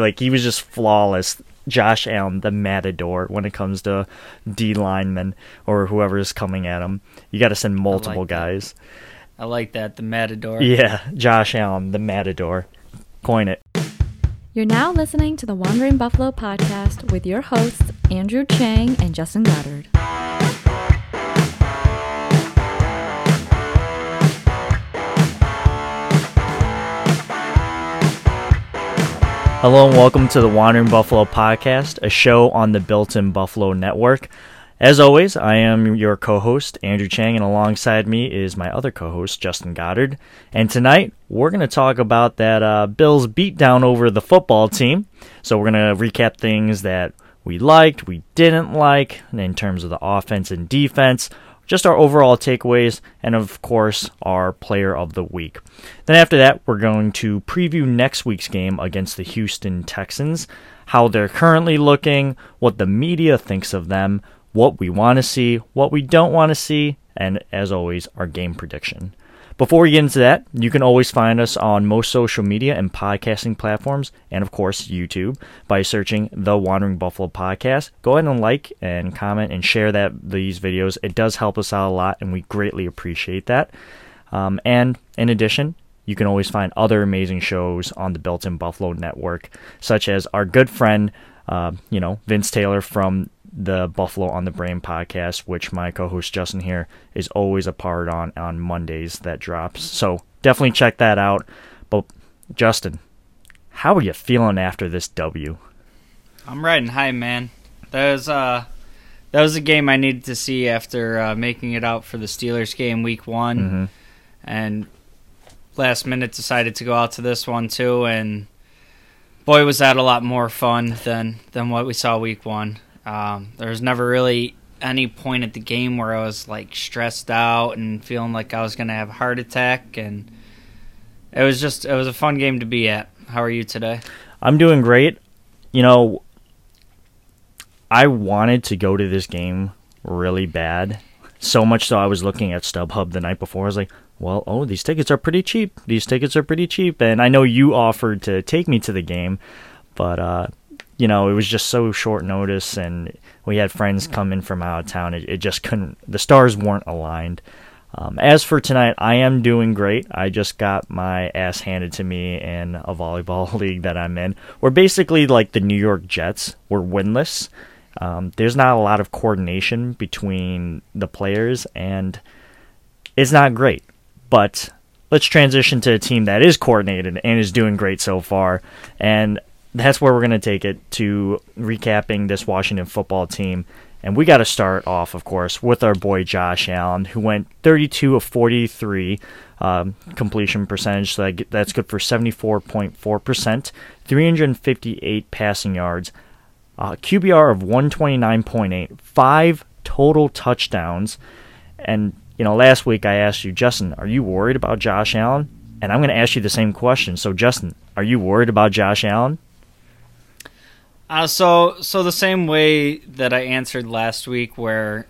Like he was just flawless. Josh Allen, the matador, when it comes to D linemen or whoever is coming at him. You got to send multiple that. guys. I like that, the Matador. Yeah, Josh Allen, the matador. Coin it. You're now listening to the Wandering Buffalo podcast with your hosts, Andrew Chang and Justin Goddard. Hello and welcome to the Wandering Buffalo podcast, a show on the Built in Buffalo network. As always, I am your co host, Andrew Chang, and alongside me is my other co host, Justin Goddard. And tonight, we're going to talk about that uh, Bills beatdown over the football team. So, we're going to recap things that we liked, we didn't like, in terms of the offense and defense, just our overall takeaways, and of course, our player of the week. Then, after that, we're going to preview next week's game against the Houston Texans, how they're currently looking, what the media thinks of them, what we want to see, what we don't want to see, and as always, our game prediction. Before we get into that, you can always find us on most social media and podcasting platforms, and of course, YouTube, by searching the Wandering Buffalo Podcast. Go ahead and like and comment and share that these videos. It does help us out a lot, and we greatly appreciate that. Um, and in addition, you can always find other amazing shows on the Built in Buffalo network, such as our good friend, uh, you know, Vince Taylor from the Buffalo on the Brain podcast, which my co-host Justin here is always a part on on Mondays that drops. So definitely check that out. But Justin, how are you feeling after this W? I'm riding high, man. That was uh that was a game I needed to see after uh, making it out for the Steelers game week one, Mm-hmm. and last minute decided to go out to this one too. And boy, was that a lot more fun than than what we saw week one. Um, there was never really any point at the game where I was like stressed out and feeling like I was going to have a heart attack, and it was just it was a fun game to be at. How are you today? I'm doing great. You know, I wanted to go to this game really bad. So much so I was looking at StubHub the night before. I was like, well, oh, these tickets are pretty cheap. These tickets are pretty cheap. And I know you offered to take me to the game, but, uh, you know, it was just so short notice and we had friends come in from out of town. It, it just couldn't, the stars weren't aligned. Um, as for tonight, I am doing great. I just got my ass handed to me in a volleyball league that I'm in. We're basically like the New York Jets. We're winless. Um, there's not a lot of coordination between the players, and it's not great. But let's transition to a team that is coordinated and is doing great so far. And that's where we're going to take it to recapping this Washington football team. And we got to start off, of course, with our boy Josh Allen, who went 32 of 43 um, completion percentage. So that's good for 74.4%, 358 passing yards, uh, QBR of 129.8, five total touchdowns. And, you know, last week I asked you, Justin, are you worried about Josh Allen? And I'm going to ask you the same question. So, Justin, are you worried about Josh Allen? Uh, so so the same way that I answered last week, where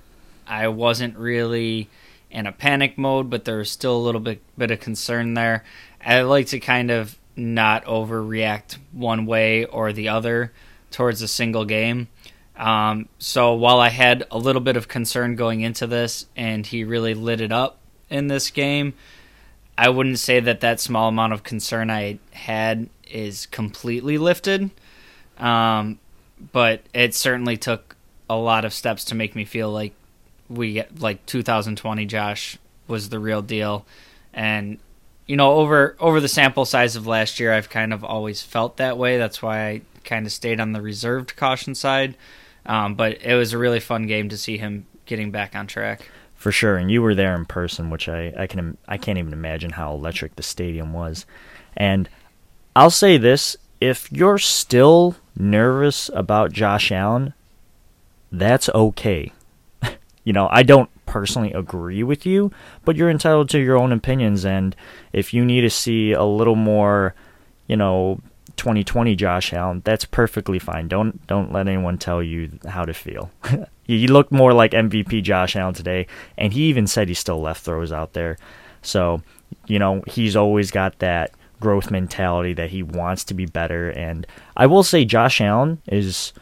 I wasn't really in a panic mode, but there was still a little bit bit of concern there. I like to kind of not overreact one way or the other towards a single game. Um, so while I had a little bit of concern going into this, and he really lit it up in this game, I wouldn't say that that small amount of concern I had is completely lifted. Um, but it certainly took a lot of steps to make me feel like we like 2020 Josh was the real deal, and you know over over the sample size of last year, I've kind of always felt that way. That's why I kind of stayed on the reserved caution side. Um, but it was a really fun game to see him getting back on track. For sure, and you were there in person, which I, I can I can't even imagine how electric the stadium was. And I'll say this: if you're still nervous about Josh Allen, that's okay. you know, I don't personally agree with you, but you're entitled to your own opinions. And if you need to see a little more, you know, 2020 Josh Allen, that's perfectly fine. Don't don't let anyone tell you how to feel. he looked more like MVP Josh Allen today, and he even said he still left throws out there. So, you know, he's always got that growth mentality that he wants to be better. And I will say, Josh Allen is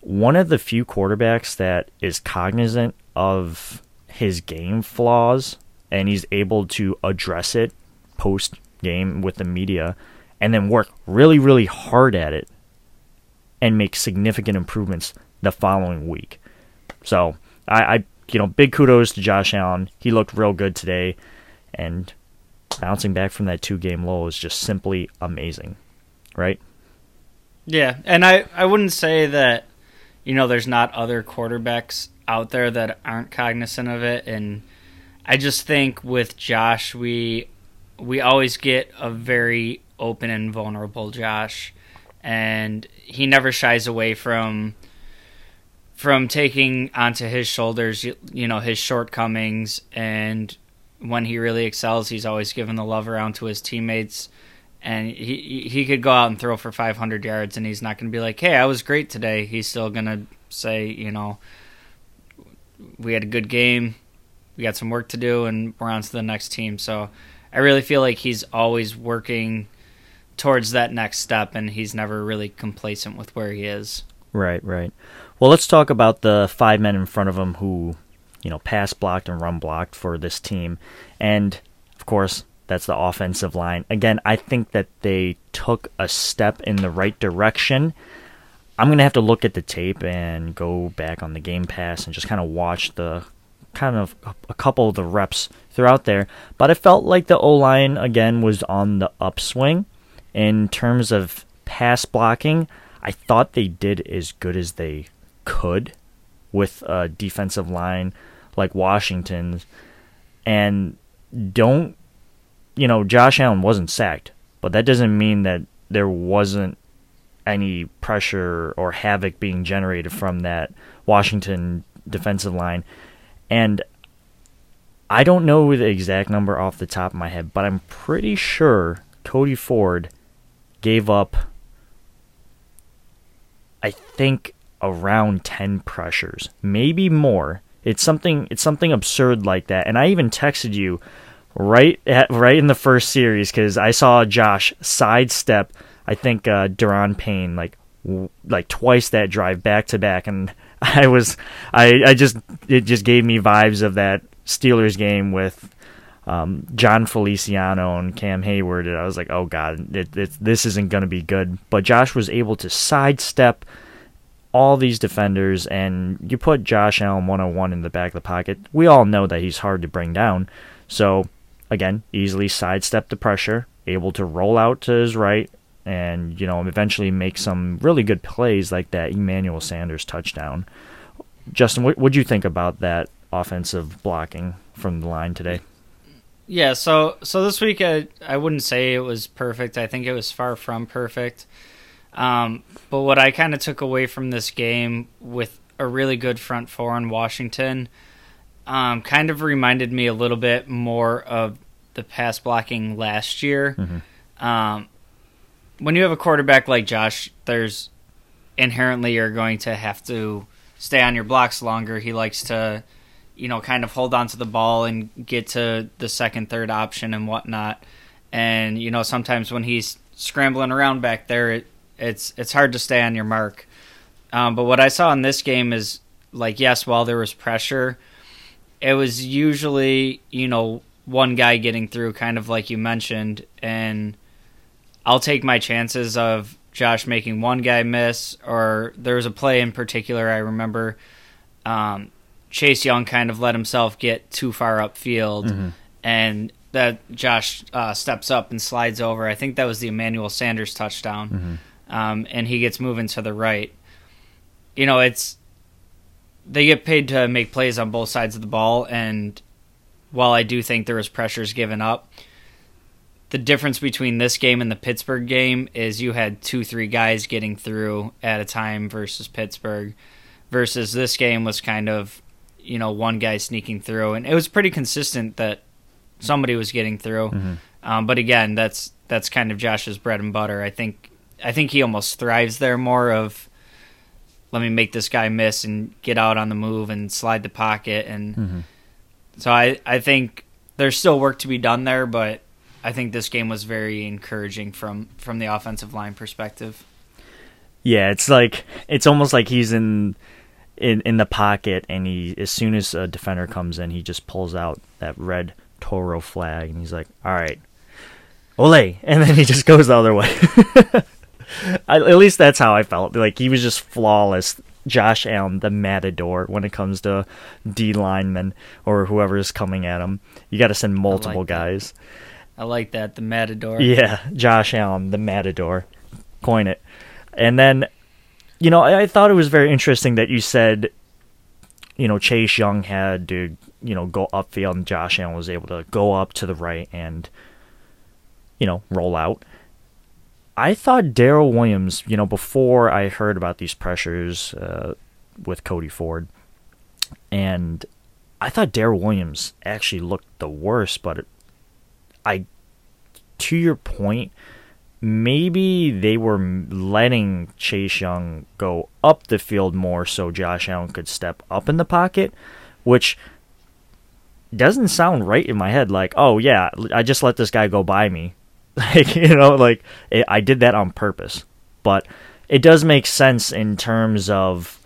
one of the few quarterbacks that is cognizant of his game flaws and he's able to address it post game with the media and then work really, really hard at it and make significant improvements the following week. So I, I you know, big kudos to Josh Allen. He looked real good today and bouncing back from that two game low is just simply amazing. Right? Yeah, and I, I wouldn't say that, you know, there's not other quarterbacks out there that aren't cognizant of it and I just think with Josh we we always get a very open and vulnerable Josh and he never shies away from from taking onto his shoulders you, you know his shortcomings and when he really excels he's always given the love around to his teammates and he he could go out and throw for 500 yards and he's not going to be like hey I was great today he's still going to say you know we had a good game we got some work to do and we're on to the next team so I really feel like he's always working towards that next step, and he's never really complacent with where he is. Right, right. Well, let's talk about the five men in front of him who, you know, pass blocked and run blocked for this team. And, of course, that's the offensive line. Again, I think that they took a step in the right direction. I'm going to have to look at the tape and go back on the Game Pass and just kind of watch the kind of a couple of the reps throughout there. But I felt like the O line, again, was on the upswing in terms of pass blocking, I thought they did as good as they could with a defensive line like Washington's. And don't, you know, Josh Allen wasn't sacked, but that doesn't mean that there wasn't any pressure or havoc being generated from that Washington defensive line. And I don't know the exact number off the top of my head, but I'm pretty sure Cody Ford gave up, I think, around 10 pressures, maybe more. It's something it's something absurd like that. And I even texted you right at, right in the first series because I saw Josh sidestep. I think uh, Payne like w- like twice that drive back to back, and I was I I just it just gave me vibes of that Steelers game with um, Jon Feliciano and Cam Hayward, and I was like, oh god, it, it, this isn't going to be good. But Josh was able to sidestep all these defenders, and you put Josh Allen 101 in the back of the pocket. We all know that he's hard to bring down. So, again, easily sidestep the pressure, able to roll out to his right, and, you know, eventually make some really good plays like that Emmanuel Sanders touchdown. Justin, what would you think about that offensive blocking from the line today? Yeah, so so this week I I wouldn't say it was perfect. I think it was far from perfect. Um, but what I kind of took away from this game with a really good front four in Washington, um, kind of reminded me a little bit more of the pass blocking last year. Mm-hmm. Um, when you have a quarterback like Josh, there's inherently you're going to have to stay on your blocks longer. He likes to you know, kind of hold on to the ball and get to the second, third option and whatnot. And you know, sometimes when he's scrambling around back there, it, it's it's hard to stay on your mark. Um, but what I saw in this game is like, yes, while there was pressure, it was usually you know one guy getting through, kind of like you mentioned, and I'll take my chances of Josh making one guy miss, or there was a play in particular I remember. Um, Chase Young kind of let himself get too far upfield, mm-hmm. and that Josh uh, steps up and slides over. I think that was the Emmanuel Sanders touchdown, mm-hmm. Um, and he gets moving to the right. You know, it's they get paid to make plays on both sides of the ball, and while I do think there was pressures given up, the difference between this game and the Pittsburgh game is you had two, three guys getting through at a time versus Pittsburgh, versus this game was kind of you know one guy sneaking through, and it was pretty consistent that somebody was getting through. Mm-hmm. Um, but again, that's that's kind of Josh's bread and butter. I think I think he almost thrives there more of let me make this guy miss and get out on the move and slide the pocket and mm-hmm. so I I think there's still work to be done there, but I think this game was very encouraging from from the offensive line perspective. Yeah, it's like it's almost like he's in in in the pocket, and he as soon as a defender comes in, he just pulls out that red Toro flag, and he's like, "All right, ole," and then he just goes the other way. I, at least that's how I felt. Like he was just flawless. Josh Allen, the matador, when it comes to D linemen or whoever is coming at him. You got to send multiple that. guys. I like that, the matador. Yeah, Josh Allen, the matador. Coin it. And then, you know, I, I thought it was very interesting that you said, you know, Chase Young had to, you know, go upfield and Josh Allen was able to go up to the right and, you know, roll out. I thought Daryl Williams, you know, before I heard about these pressures uh, with Cody Ford, and I thought Daryl Williams actually looked the worst, but I, to your point, maybe they were letting Chase Young go up the field more so Josh Allen could step up in the pocket, which doesn't sound right in my head. Like, oh yeah, I just let this guy go by me. Like, you know, like it, I did that on purpose. But it does make sense in terms of,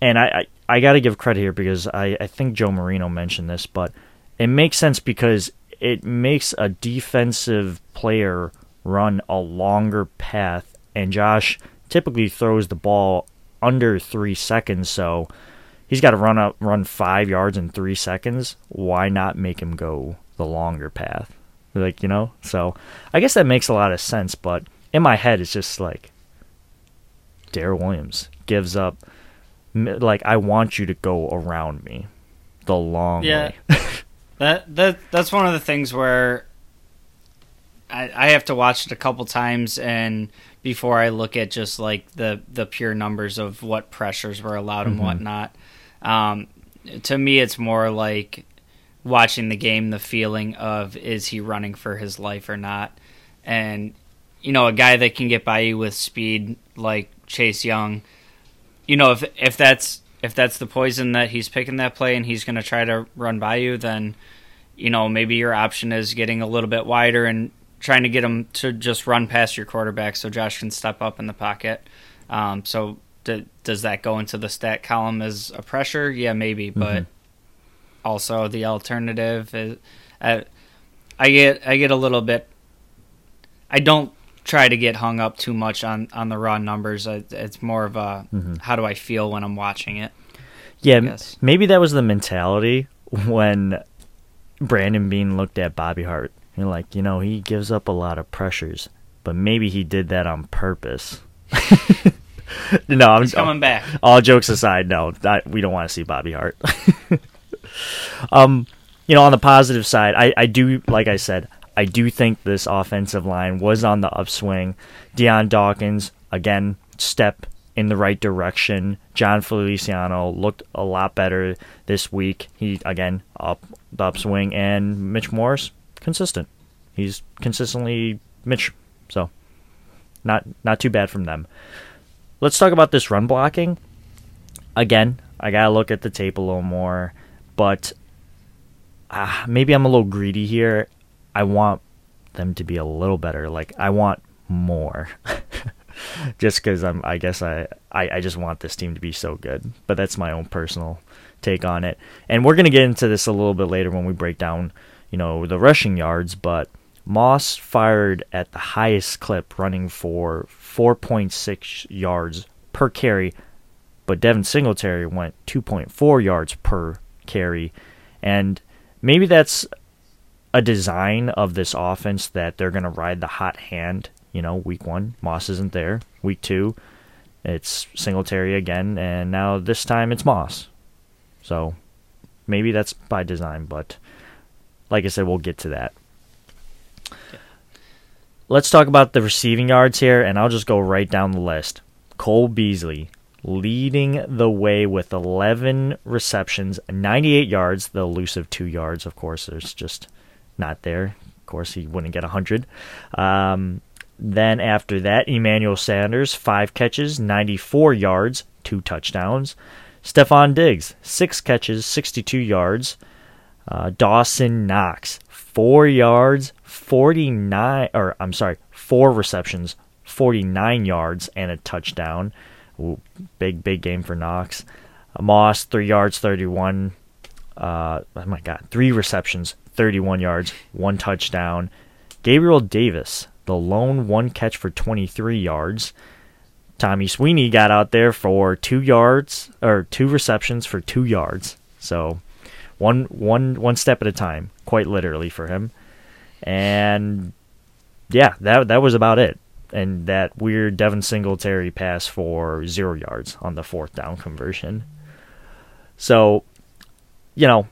and I, I, I got to give credit here because I, I think Joe Marino mentioned this, but it makes sense because it makes a defensive player run a longer path, and Josh typically throws the ball under three seconds, so he's got to run up, run five yards in three seconds. Why not make him go the longer path? Like, you know? So I guess that makes a lot of sense, but in my head, it's just like Daryl Williams gives up. Like, I want you to go around me the long Yeah. way. That that that's one of the things where I, I have to watch it a couple times and before I look at just like the the pure numbers of what pressures were allowed and Mhm. whatnot. Um, to me, it's more like watching the game, the feeling of is he running for his life or not, and you know a guy that can get by you with speed like Chase Young. You know if if that's if that's the poison that he's picking that play and he's going to try to run by you, then you know maybe your option is getting a little bit wider and trying to get him to just run past your quarterback so Josh can step up in the pocket. Um, so d- does that go into the stat column as a pressure? Yeah, maybe, but Mhm. Also the alternative is uh, I get I get a little bit. I don't try to get hung up too much on on the raw numbers. I- It's more of a Mhm. how do I feel when I'm watching it. Yeah, maybe that was the mentality when Brandon Beane looked at Bobby Hart. You're like, you know, he gives up a lot of pressures, but maybe he did that on purpose. no, I'm He's coming back. all jokes aside, no, I, we don't want to see Bobby Hart. um, you know, on the positive side, I, I do, like I said, I do think this offensive line was on the upswing. Dion Dawkins, again, step in the right direction. Jon Feliciano looked a lot better this week. He, again, up the upswing. And Mitch Morse, consistent. He's consistently Mitch. So, not not too bad from them. Let's talk about this run blocking. Again, I gotta look at the tape a little more, but uh, maybe I'm a little greedy here. I want them to be a little better. Like I want more, just because I'm. I guess I, I I just want this team to be so good. But that's my own personal take on it. And we're gonna get into this a little bit later when we break down, you know, the rushing yards. But Moss fired at the highest clip, running for 4.6 yards per carry, but Devin Singletary went 2.4 yards per carry, and maybe that's a design of this offense that they're going to ride the hot hand. You know, week one, Moss isn't there. Week two, it's Singletary again, and now this time it's Moss. So maybe that's by design, but like I said, we'll get to that. Let's talk about the receiving yards here, and I'll just go right down the list. Cole Beasley leading the way with 11 receptions, 98 yards, the elusive two yards, of course, there's just not there. Of course, he wouldn't get 100. Um, then after that, Emmanuel Sanders, five catches, 94 yards, two touchdowns. Stefon Diggs, six catches, 62 yards. Uh, Dawson Knox, four yards, 49, or I'm sorry, four receptions, 49 yards, and a touchdown. Big, big game for Knox. Moss, three yards, 31. Uh, oh my God, three receptions, 31 yards, one touchdown. Gabriel Davis, the lone one catch for 23 yards. Tommy Sweeney got out there for two yards or two receptions for two yards. So one one one step at a time, quite literally for him. And yeah, that that was about it. And that weird Devin Singletary pass for zero yards on the fourth down conversion. So, you know,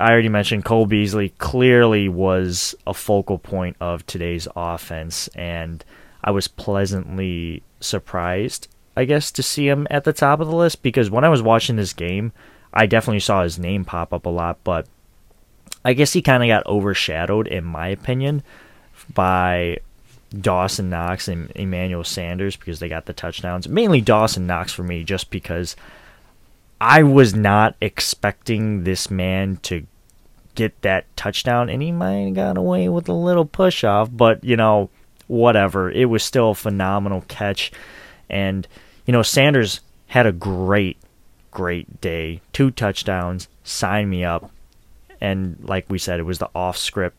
I already mentioned Cole Beasley clearly was a focal point of today's offense, and I was pleasantly surprised, I guess, to see him at the top of the list because when I was watching this game, I definitely saw his name pop up a lot, but I guess he kind of got overshadowed, in my opinion, by Dawson Knox and Emmanuel Sanders because they got the touchdowns. Mainly Dawson Knox for me, just because I was not expecting this man to get that touchdown, and he might have got away with a little push off, but you know, whatever. It was still a phenomenal catch. And, you know, Sanders had a great, great day. Two touchdowns, sign me up. And like we said, it was the off script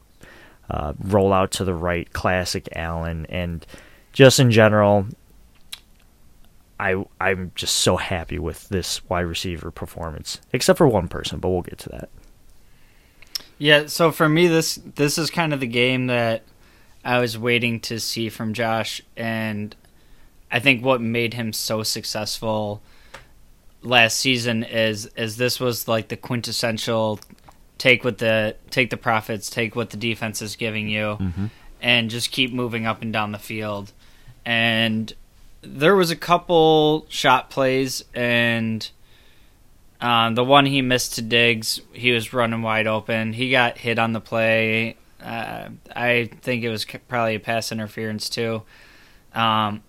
uh, roll out to the right, classic Allen. And just in general, I I'm just so happy with this wide receiver performance, except for one person, but we'll get to that. Yeah, so for me this this is kind of the game that I was waiting to see from Josh, and I think what made him so successful last season is is this was like the quintessential take what the take the profits, take what the defense is giving you, Mm-hmm. and just keep moving up and down the field. And there was a couple shot plays, and um, the one he missed to Diggs, he was running wide open. He got hit on the play. Uh, I think it was probably a pass interference too. Um,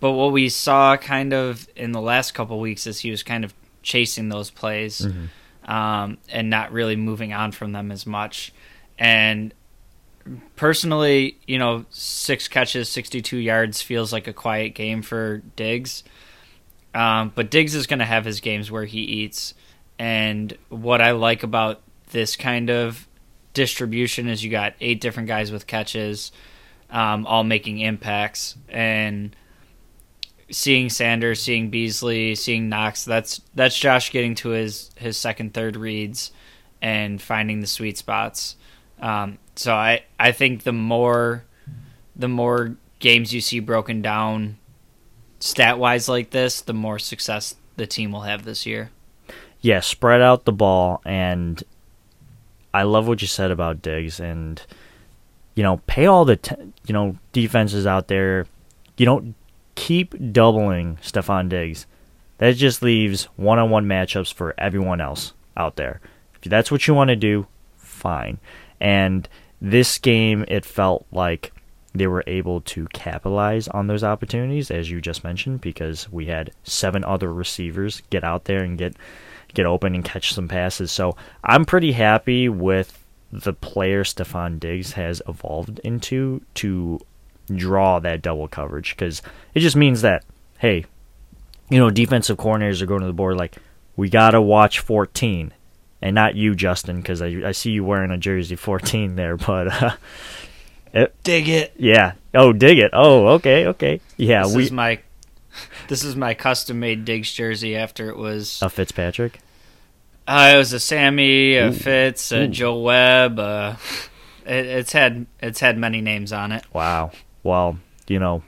but what we saw kind of in the last couple weeks is he was kind of chasing those plays Mm-hmm. Um, and not really moving on from them as much. And personally, you know, six catches, 62 yards feels like a quiet game for Diggs. Um, but Diggs is going to have his games where he eats. And what I like about this kind of distribution is you got eight different guys with catches, um, all making impacts. And seeing Sanders, seeing Beasley, seeing Knox, that's that's Josh getting to his, his second, third reads and finding the sweet spots. Um, so I, I think the more the more games you see broken down stat wise like this, the more success the team will have this year. yeah, spread out the ball, and I love what you said about Diggs, and you know, pay all the you know defenses out there. You don't keep doubling Stefon Diggs. That just leaves one-on-one matchups for everyone else out there. If that's what you want to do, fine. And this game, it felt like they were able to capitalize on those opportunities, as you just mentioned, because we had seven other receivers get out there and get get open and catch some passes. So I'm pretty happy with the player Stefon Diggs has evolved into to draw that double coverage because it just means that hey, you know, defensive coordinators are going to the board like we gotta watch 14, and not you, Justin, because I I see you wearing a jersey 14 there, but. Uh, Dig it. yeah. Oh, dig it. Oh, okay, okay. Yeah, this we is my this is my custom made Diggs jersey after it was a Fitzpatrick. uh, it was a Sammy, a Ooh. Fitz, a Ooh. Joe Webb. Uh, it, it's had it's had many names on it. Wow. Well, you know,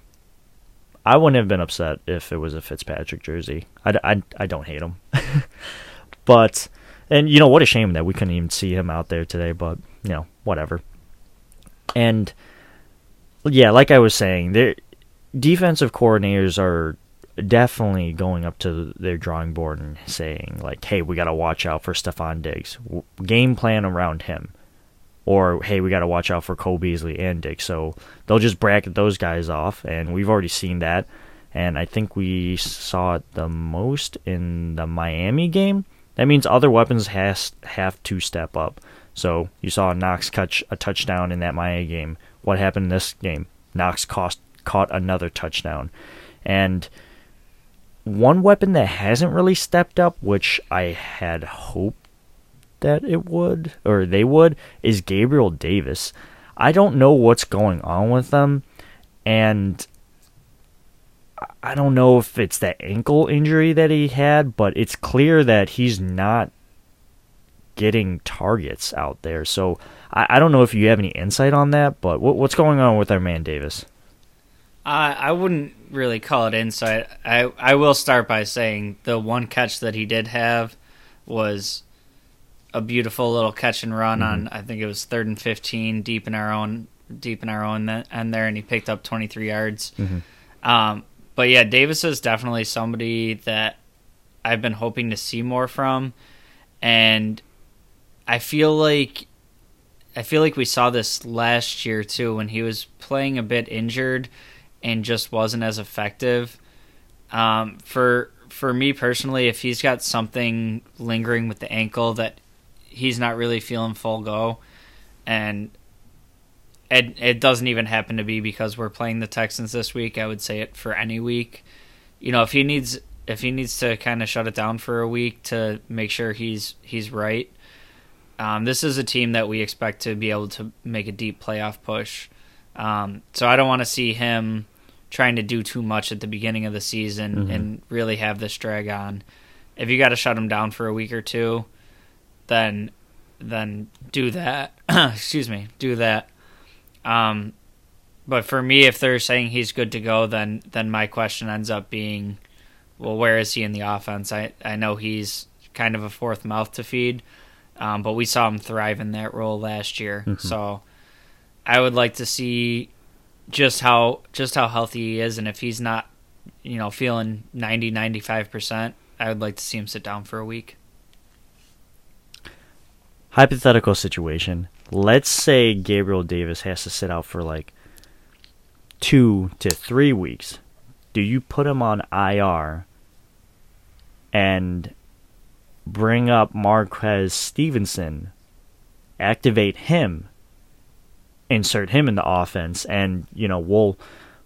I wouldn't have been upset if it was a Fitzpatrick jersey. I, I, I don't hate him. but, and you know, what a shame that we couldn't even see him out there today, but, you know, whatever. And, yeah, like I was saying, their defensive coordinators are definitely going up to their drawing board and saying, like, hey, we got to watch out for Stefon Diggs. Game plan around him or hey, we got to watch out for Cole Beasley and Dick. So they'll just bracket those guys off, and we've already seen that. And I think we saw it the most in the Miami game. That means other weapons has have to step up. So you saw Knox catch a touchdown in that Miami game. What happened in this game? Knox cost, caught another touchdown. And one weapon that hasn't really stepped up, which I had hoped that it would, or they would, is Gabriel Davis. I don't know what's going on with them. And I don't know if it's that ankle injury that he had, but it's clear that he's not getting targets out there. So I, I don't know if you have any insight on that, but what, what's going on with our man Davis? Uh, I wouldn't really call it insight. I I will start by saying the one catch that he did have was a beautiful little catch and run mm-hmm. on I think it was third and fifteen, deep in our own deep in our own end there, and he picked up twenty three yards. Mm-hmm. Um, but yeah, Davis is definitely somebody that I've been hoping to see more from, and I feel like I feel like we saw this last year too when he was playing a bit injured and just wasn't as effective. Um, for for me personally, if he's got something lingering with the ankle that he's not really feeling full go, and it it doesn't even happen to be because we're playing the Texans this week. I would say it for any week. You know, if he needs if he needs to kind of shut it down for a week to make sure he's he's right. Um, this is a team that we expect to be able to make a deep playoff push. Um, so I don't want to see him trying to do too much at the beginning of the season mm-hmm. and really have this drag on. If you got to shut him down for a week or two, then then do that. Excuse me, do that. Um, but for me, if they're saying he's good to go, then then my question ends up being, well, where is he in the offense? I I know he's kind of a fourth mouth to feed, um, but we saw him thrive in that role last year. Mm-hmm. So I would like to see just how just how healthy he is, and if he's not, you know, feeling 90, 95 percent, I would like to see him sit down for a week. Hypothetical situation let's say Gabriel Davis has to sit out for like two to three weeks. Do you put him on IR and bring up Marquez Stevenson, activate him, insert him in the offense, and you know we'll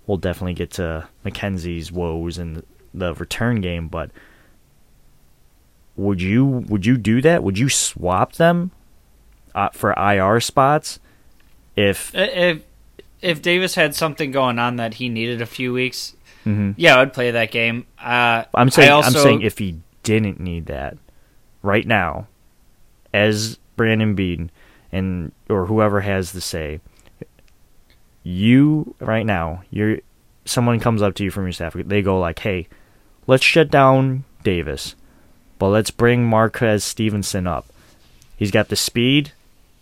we'll definitely get to McKenzie's woes in the return game, but would you would you do that? Would you swap them uh, for IR spots. If if if Davis had something going on that he needed a few weeks, mm-hmm. yeah, I'd play that game. Uh, I'm saying also, I'm saying if he didn't need that right now, as Brandon Beane and or whoever has the say, you right now, you're someone comes up to you from your staff, they go like, "Hey, let's shut down Davis, but let's bring Marquez Stevenson up. He's got the speed,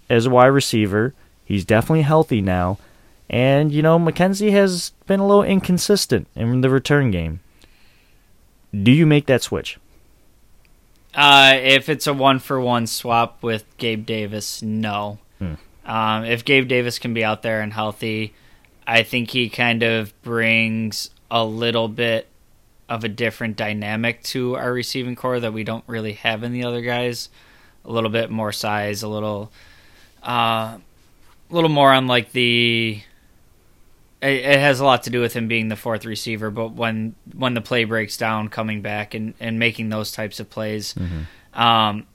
as a wide receiver. He's definitely healthy now. And, you know, McKenzie has been a little inconsistent in the return game. Do you make that switch? Uh, if it's a one for one swap with Gabe Davis, no. Hmm. Um, if Gabe Davis can be out there and healthy, I think he kind of brings a little bit of a different dynamic to our receiving corps that we don't really have in the other guys. A little bit more size, a little uh, a little more on like the. It, it, has a lot to do with him being the fourth receiver, but when when the play breaks down, coming back and, and making those types of plays, mm-hmm. um,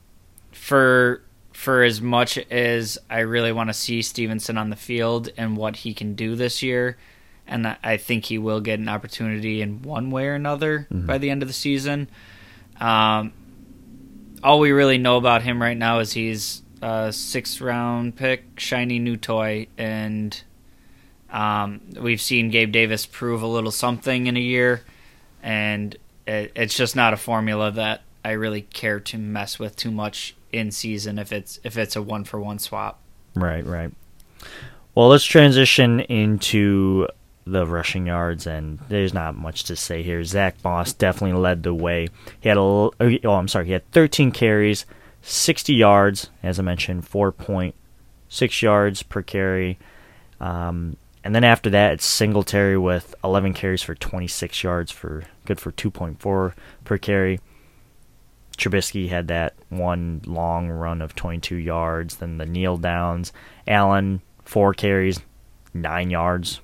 for for as much as I really want to see Stevenson on the field and what he can do this year, and I think he will get an opportunity in one way or another mm-hmm. by the end of the season. Um, all we really know about him right now is he's a sixth round pick, shiny new toy, and um, we've seen Gabe Davis prove a little something in a year, and it, it's just not a formula that I really care to mess with too much in season if it's if it's a one for one swap. Right, right. Well, let's transition into the rushing yards, and there's not much to say here. Zach Moss definitely led the way. He had a oh, I'm sorry, he had 13 carries, 60 yards, as I mentioned, 4.6 yards per carry. Um, and then after that, it's Singletary with 11 carries for 26 yards for good for 2.4 per carry. Trubisky had that one long run of 22 yards, then the kneel downs. Allen, four carries, nine yards.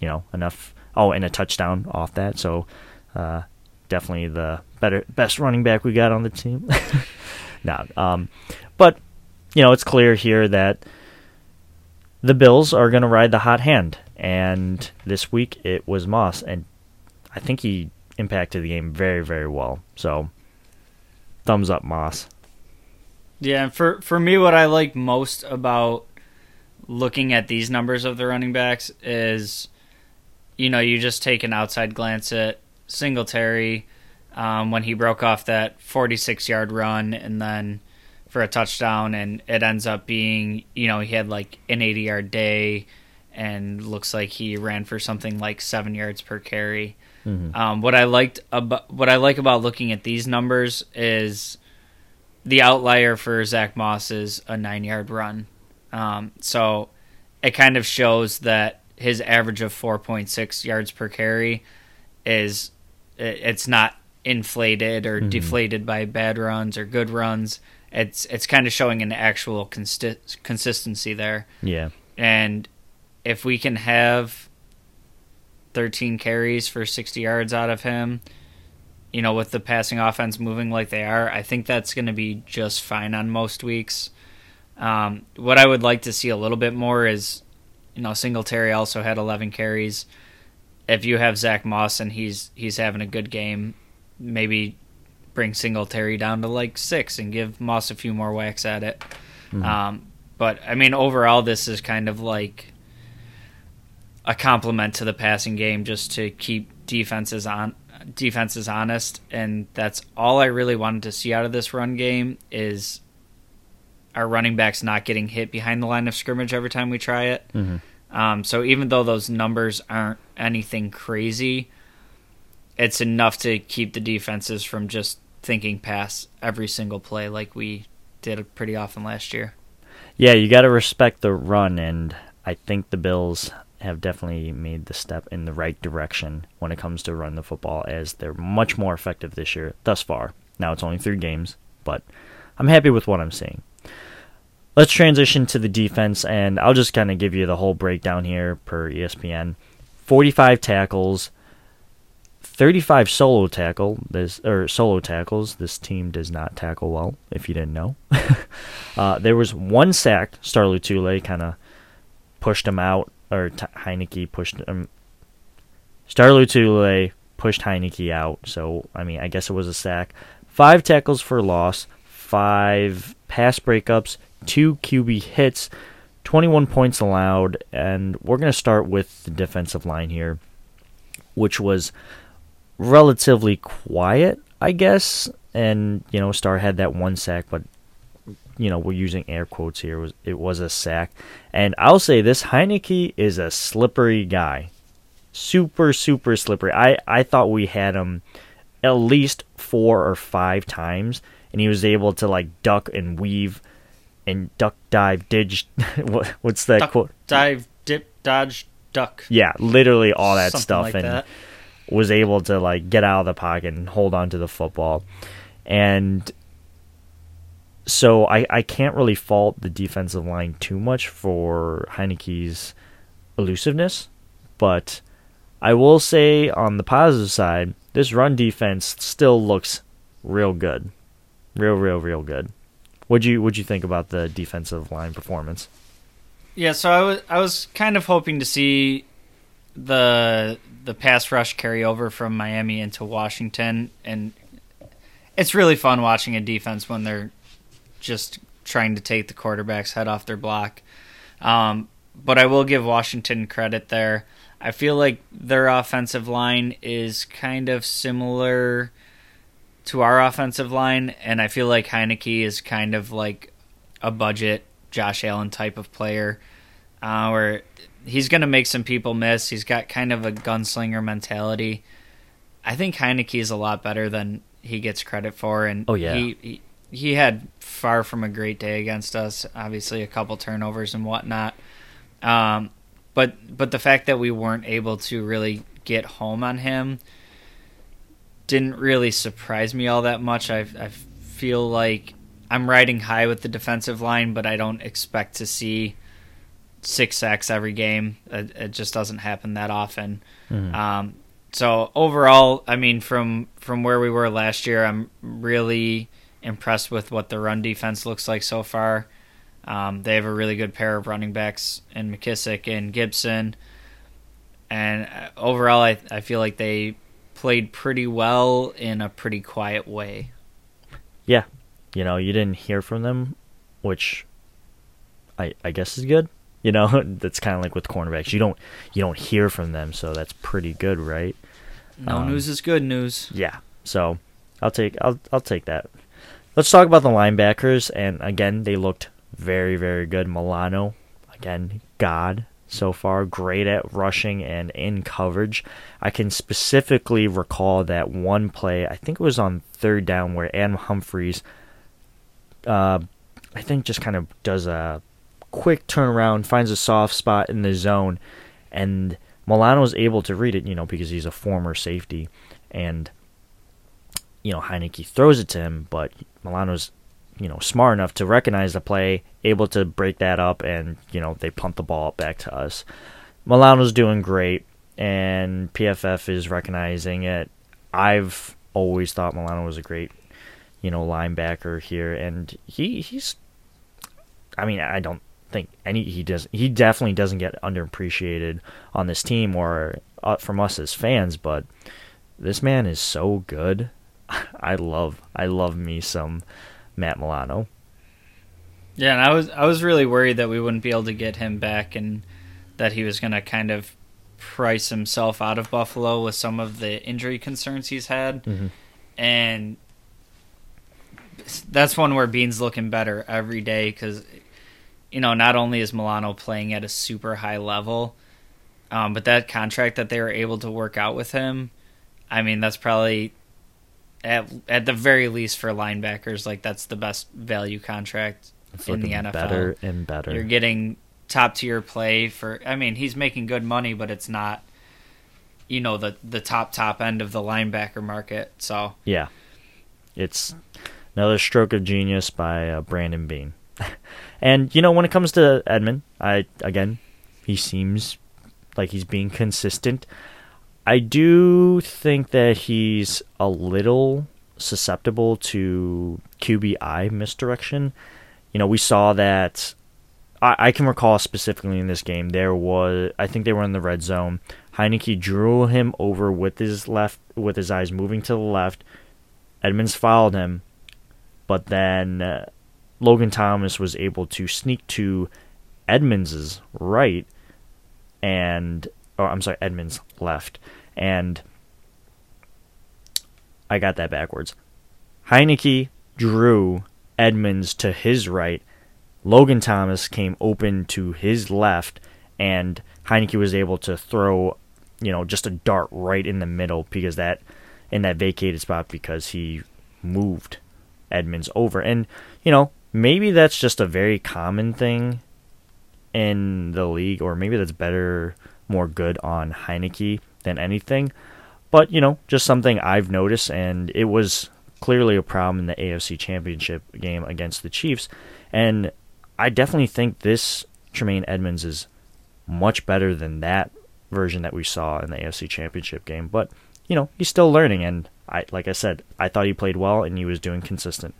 You know, enough. Oh, and a touchdown off that. So, uh, definitely the better, best running back we got on the team. no, um, but you know, it's clear here that the Bills are going to ride the hot hand, and this week it was Moss, and I think he impacted the game very, very well. So, thumbs up, Moss. Yeah, for for me, what I like most about looking at these numbers of the running backs is, you know, you just take an outside glance at Singletary um, when he broke off that 46 yard run and then for a touchdown, and it ends up being, you know, he had like an 80 yard day and looks like he ran for something like seven yards per carry. Mm-hmm. Um, what I liked about what I like about looking at these numbers is the outlier for Zach Moss is a nine yard run. Um, so it kind of shows that his average of 4.6 yards per carry is it's not inflated or mm-hmm. deflated by bad runs or good runs. It's it's kind of showing an actual consistency there. Yeah. And if we can have 13 carries for 60 yards out of him, you know, with the passing offense moving like they are, I think that's going to be just fine on most weeks. Um, what I would like to see a little bit more is, you know, Singletary also had 11 carries. If you have Zach Moss and he's he's having a good game, maybe bring Singletary down to like six and give Moss a few more whacks at it. Mm-hmm. Um, but I mean, overall, this is kind of like a complement to the passing game, just to keep defenses on defenses honest, and that's all I really wanted to see out of this run game is our running backs not getting hit behind the line of scrimmage every time we try it. Mm-hmm. Um, so even though those numbers aren't anything crazy, it's enough to keep the defenses from just thinking pass every single play like we did pretty often last year. Yeah, you got to respect the run, and I think the Bills have definitely made the step in the right direction when it comes to run the football, as they're much more effective this year thus far. Now it's only three games, but I'm happy with what I'm seeing. Let's transition to the defense, and I'll just kind of give you the whole breakdown here per ESPN. 45 tackles, 35 solo tackle this or solo tackles. This team does not tackle well, if you didn't know. uh, there was one sack. Star Lotulelei kind of pushed him out, or T- Heinicke pushed him. Star Lotulelei pushed Heinicke out. So I mean, I guess it was a sack. Five tackles for loss, five pass breakups, two QB hits, 21 points allowed, and we're going to start with the defensive line here, which was relatively quiet, I guess. And, you know, Star had that one sack, but, you know, we're using air quotes here. It was, it was a sack. And I'll say this Heinicke is a slippery guy. Super, super slippery. I, I thought we had him at least four or five times, and he was able to, like, duck and weave and duck, dive, didge. what, what's that duck, quote? Dive, dip, dodge, duck. Yeah, literally all that Something stuff. like and that. Was able to like get out of the pocket and hold on to the football. And so I, I can't really fault the defensive line too much for Heinicke's elusiveness, but I will say on the positive side, this run defense still looks real good. Real, real, real good. What'd you what'd you think about the defensive line performance? Yeah, so I was I was kind of hoping to see the the pass rush carry over from Miami into Washington, and it's really fun watching a defense when they're just trying to take the quarterback's head off their block. Um, but I will give Washington credit there. I feel like their offensive line is kind of similar to our offensive line, and I feel like Heinicke is kind of like a budget Josh Allen type of player, uh, where he's going to make some people miss. He's got kind of a gunslinger mentality. I think Heinicke is a lot better than he gets credit for, and oh yeah, he, he he had far from a great day against us. Obviously, a couple turnovers and whatnot. Um, but but the fact that we weren't able to really get home on him didn't really surprise me all that much. I I feel like I'm riding high with the defensive line, but I don't expect to see six sacks every game. It, it just doesn't happen that often. Mhm. Um, so overall, I mean, from from where we were last year, I'm really impressed with what the run defense looks like so far. Um, they have a really good pair of running backs in McKissic and Gibson, and uh, overall, I I feel like they played pretty well in a pretty quiet way. Yeah, you know, you didn't hear from them, which I I guess is good. You know, that's kind of like with cornerbacks. You don't you don't hear from them, so that's pretty good, right? No Um, news is good news. Yeah. So I'll take I'll I'll take that. Let's talk about the linebackers, and again, they looked very very good. Milano, again, God so far, great at rushing and in coverage. I can specifically recall that one play. I think it was on third down where Adam Humphries, uh, I think just kind of does a quick turnaround, finds a soft spot in the zone, and Milano is able to read it, you know, because he's a former safety, and you know Heinicke throws it to him, but Milano's you know smart enough to recognize the play, able to break that up, and you know they punt the ball back to us. Milano's doing great, and PFF is recognizing it. I've always thought Milano was a great, you know, linebacker here, and he he's. I mean, I don't think any he does he definitely doesn't get underappreciated on this team or uh, from us as fans, but this man is so good. I love I love me some Matt Milano. Yeah, and I was I was really worried that we wouldn't be able to get him back and that he was going to kind of price himself out of Buffalo with some of the injury concerns he's had. Mhm. And that's one where Beane's looking better every day cuz you know, not only is Milano playing at a super high level, um, but that contract that they were able to work out with him, I mean, that's probably at at the very least for linebackers, like that's the best value contract It's in the NFL. better and better. You're getting top tier play for. I mean, he's making good money, but it's not, you know, the the top top end of the linebacker market. So Yeah, it's another stroke of genius by uh, Brandon Beane. and you know, when it comes to Edmund, I again, he seems like he's being consistent. I do think that he's a little susceptible to QBI misdirection. You know, we saw that. I, I can recall specifically in this game there was I think they were in the red zone. Heinicke drew him over with his left with his eyes moving to the left. Edmunds followed him, but then uh, Logan Thomas was able to sneak to Edmunds's right, and or I'm sorry, Edmunds left, and I got that backwards. Heinicke drew Edmunds to his right. Logan Thomas came open to his left, and Heinicke was able to throw, you know, just a dart right in the middle because that in that vacated spot because he moved Edmunds over. And, you know, maybe that's just a very common thing in the league, or maybe that's better, more good on Heinicke than anything. But, you know, just something I've noticed, and it was clearly a problem in the AFC Championship game against the Chiefs. And I definitely think this Tremaine Edmunds is much better than that version that we saw in the AFC Championship game. But, you know, he's still learning, and I like I said, I thought he played well and he was doing consistent.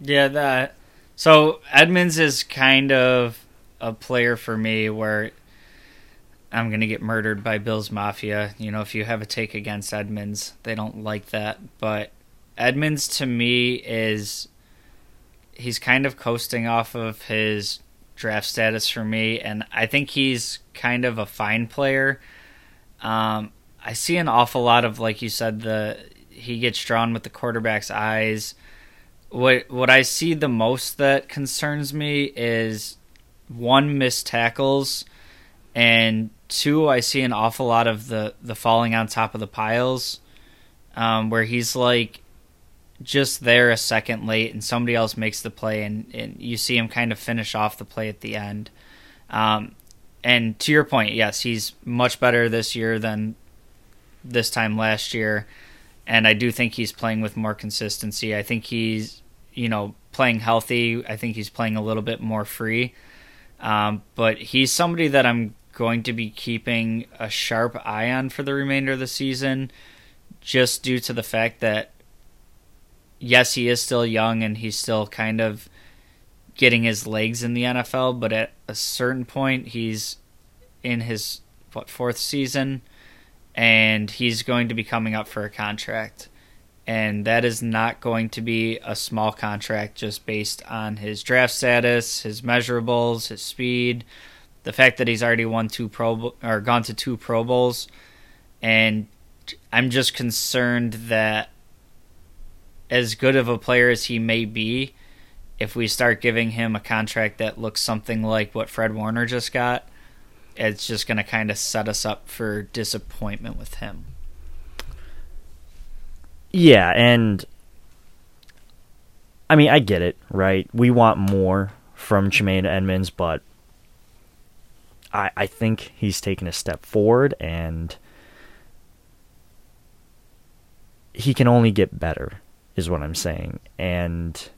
Yeah, that. So Edmunds is kind of a player for me where I'm gonna get murdered by Bills Mafia. You know, if you have a take against Edmunds, they don't like that. But Edmunds to me is he's kind of coasting off of his draft status for me, and I think he's kind of a fine player. Um, I see an awful lot of, like you said, the he gets drawn with the quarterback's eyes. What what I see the most that concerns me is one missed tackles, and two I see an awful lot of the the falling on top of the piles, um, where he's like just there a second late and somebody else makes the play and, and you see him kind of finish off the play at the end. Um, and to your point, yes, he's much better this year than this time last year. and I do think he's playing with more consistency. I think he's, you know, playing healthy. I think he's playing a little bit more free. Um, but he's somebody that I'm going to be keeping a sharp eye on for the remainder of the season, just due to the fact that, yes, he is still young and he's still kind of getting his legs in the NFL, but at a certain point, he's in his what fourth season, and he's going to be coming up for a contract, and that is not going to be a small contract just based on his draft status, his measurables, his speed, the fact that he's already won two pro or gone to two Pro Bowls, and I'm just concerned that as good of a player as he may be, if we start giving him a contract that looks something like what Fred Warner just got, it's just going to kind of set us up for disappointment with him. Yeah, and I mean, I get it, right? We want more from Tremaine Edmunds, but I I think he's taken a step forward and he can only get better is what I'm saying. And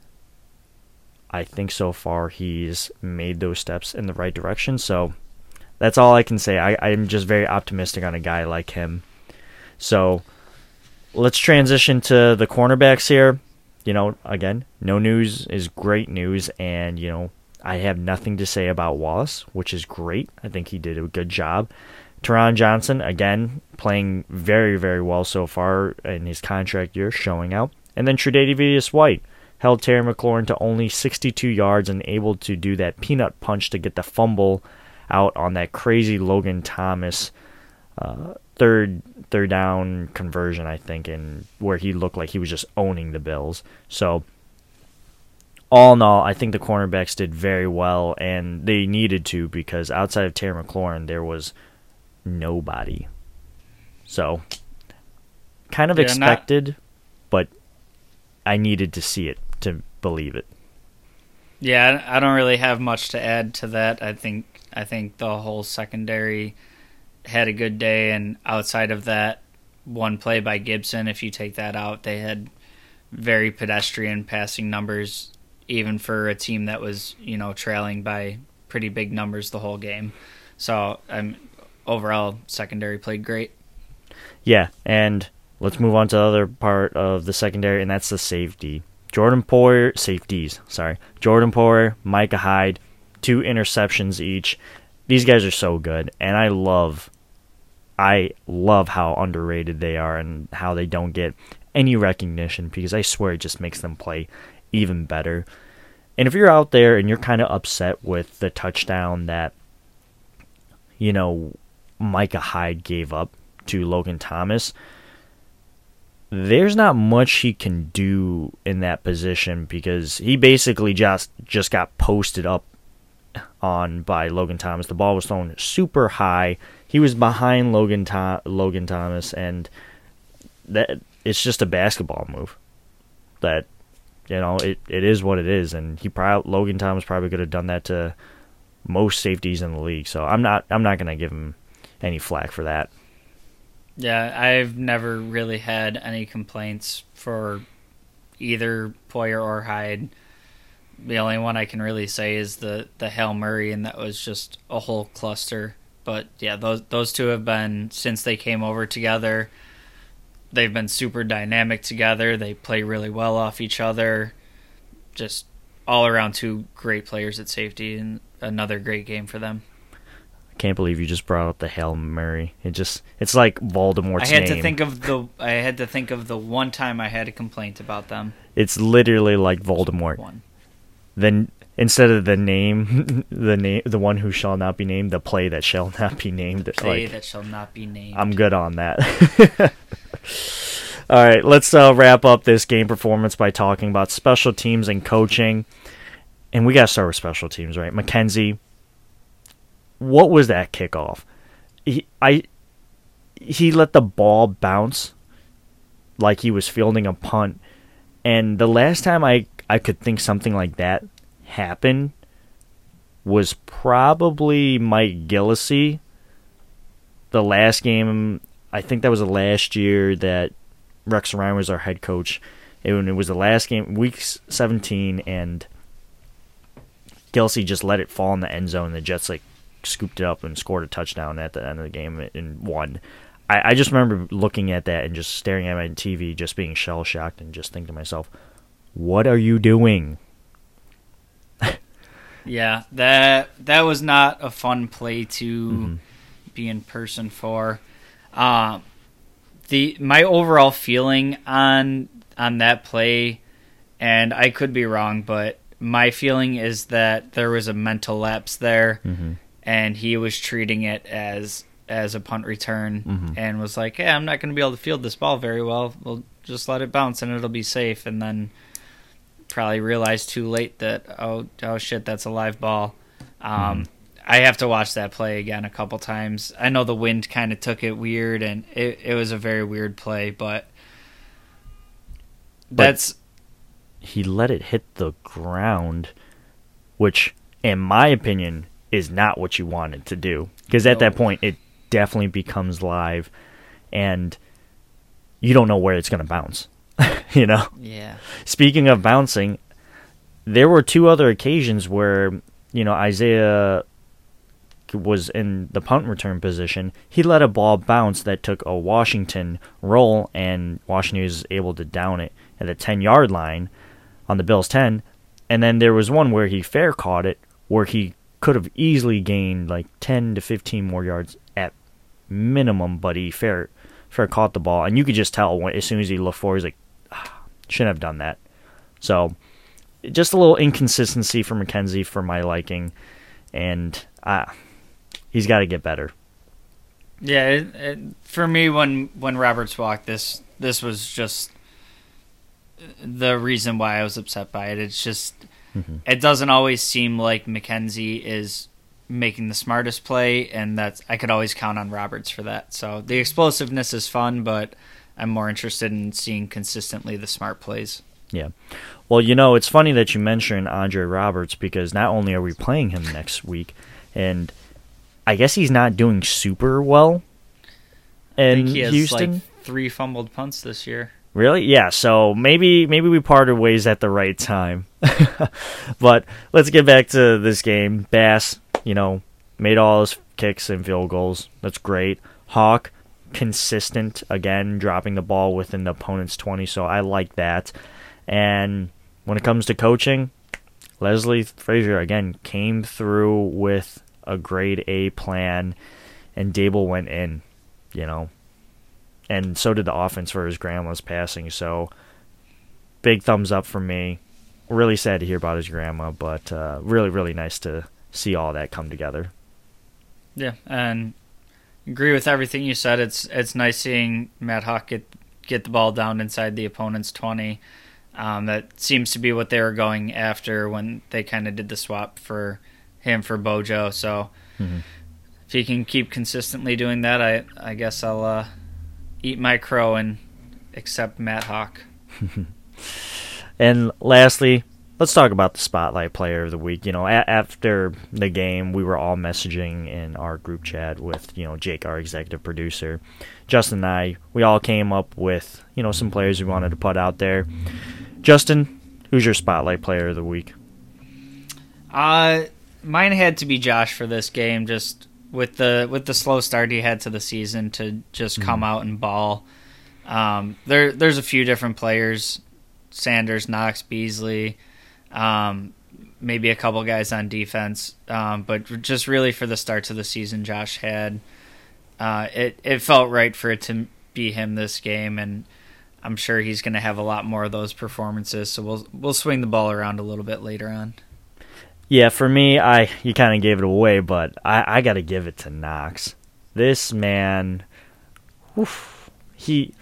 I think so far he's made those steps in the right direction. So that's all I can say. I, I'm just very optimistic on a guy like him. So let's transition to the cornerbacks here. You know, again, no news is great news, and you know, I have nothing to say about Wallace, which is great. I think he did a good job. Taron Johnson, again, playing very, very well so far in his contract year, showing out. And then Tre'Davious White, held Terry McLaurin to only 62 yards and able to do that peanut punch to get the fumble out on that crazy Logan Thomas uh, third third down conversion, I think, and where he looked like he was just owning the Bills. So all in all, I think the cornerbacks did very well, and they needed to because outside of Terry McLaurin, there was nobody. So kind of Yeah, expected, not- but I needed to see it to believe it. Yeah, I don't really have much to add to that. I think I think the whole secondary had a good day, and outside of that one play by Gibson, if you take that out, they had very pedestrian passing numbers, even for a team that was you know trailing by pretty big numbers the whole game. So um, overall, secondary played great. Yeah, and let's move on to the other part of the secondary, and that's the safety. Jordan Poyer, safeties, sorry. Jordan Poyer, Micah Hyde, two interceptions each. These guys are so good, and I love, I love how underrated they are and how they don't get any recognition because I swear it just makes them play even better. And if you're out there and you're kind of upset with the touchdown that, you know, Micah Hyde gave up to Logan Thomas, there's not much he can do in that position because he basically just just got posted up on by Logan Thomas. The ball was thrown super high. He was behind Logan Logan Thomas and that it's just a basketball move. That you know, it, it is what it is and he probably Logan Thomas probably could have done that to most safeties in the league. So I'm not I'm not to give him any flack for that. Yeah, I've never really had any complaints for either Poyer or Hyde. The only one I can really say is the the Hail Murray, and that was just a whole cluster. But yeah, those those two have been since they came over together. They've been super dynamic together. They play really well off each other. Just all around two great players at safety, and another great game for them. I can't believe you just brought up the Hail Mary. It just it's like Voldemort's I had name. to think of the I had to think of the one time I had a complaint about them. It's literally like Voldemort. One. Then instead of the name, the name, the one who shall not be named, the play that shall not be named. Play like, that shall not be named. I'm good on that. All right, let's uh, wrap up this game performance by talking about special teams and coaching. And we got to start with special teams, right? McKenzie, what was that kickoff? He, I, he let the ball bounce like he was fielding a punt. And the last time I, I could think something like that happened was probably Mike Gillislee. The last game, I think that was the last year that Rex Ryan was our head coach. It, it was the last game, week 17, and Kelce just let it fall in the end zone. The Jets like scooped it up and scored a touchdown at the end of the game and won. I, I just remember looking at that and just staring at my TV, just being shell shocked, and just thinking to myself, "What are you doing?" Yeah, that that was not a fun play to Mm-hmm. be in person for. Um, the my overall feeling on on that play, and I could be wrong, but my feeling is that there was a mental lapse there, Mm-hmm. and he was treating it as as a punt return, Mhm. and was like, "Hey, I'm not going to be able to field this ball very well. We'll just let it bounce, and it'll be safe." And then probably realized too late that oh oh shit, that's a live ball. Um, I have to watch that play again a couple times. I know the wind kind of took it weird, and it it was a very weird play, but. But- That's he let it hit the ground, which, in my opinion, is not what you wanted to do. Because at that point, it definitely becomes live, and you don't know where it's going to bounce. you know? yeah. Speaking of bouncing, there were two other occasions where, you know, Isaiah was in the punt return position. He let a ball bounce that took a Washington roll, and Washington was able to down it at the 10 yard line on the Bills 10. And then there was one where he fair caught it, where he could have easily gained like 10 to 15 more yards at minimum, but he fair fair caught the ball, and you could just tell when, as soon as he looked forward, he's like, shouldn't have done that. So, just a little inconsistency for McKenzie for my liking, and uh, he's got to get better. Yeah, it, it, for me, when when Roberts walked, this this was just the reason why I was upset by it. It's just Mhm. it doesn't always seem like McKenzie is making the smartest play, and that's I could always count on Roberts for that. So the explosiveness is fun, but I'm more interested in seeing consistently the smart plays. Yeah. Well, you know, it's funny that you mentioned Andre Roberts because not only are we playing him next week, and I guess he's not doing super well I in think he has Houston. like three fumbled punts this year. Really? Yeah. So maybe maybe we parted ways at the right time. but let's get back to this game. Bass, you know, made all his kicks and field goals. That's great. Haack, consistent again, dropping the ball within the opponent's twenty. So I like that. And when it comes to coaching, Leslie Frazier again came through with a grade A plan, and Daboll went in. You know, and so did the offense for his grandma's passing. So, big thumbs up from me. Really sad to hear about his grandma, but uh, really, really nice to see all that come together. Yeah, and agree with everything you said. It's it's nice seeing Matt Haack get get the ball down inside the opponent's twenty. Um, that seems to be what they were going after when they kind of did the swap for him for Bojo. So Mhm. if he can keep consistently doing that, I I guess I'll uh, eat my crow and accept Matt Haack. And lastly, let's talk about the spotlight player of the week. You know, a- after the game, we were all messaging in our group chat with you know Jake, our executive producer, Justin, and I. We all came up with you know some players we wanted to put out there. Justin, who's your spotlight player of the week? Uh mine had to be Josh for this game, just with the with the slow start he had to the season to just come out and ball. Um, there there's a few different players, Sanders, Knox, Beasley, um, maybe a couple guys on defense, um, but just really for the start of the season, Josh had. Uh, it it felt right for it to be him this game, and I'm sure he's going to have a lot more of those performances. So we'll we'll swing the ball around a little bit later on. Yeah, for me, I you kind of gave it away, but I, I got to give it to Knox. This man, oof, he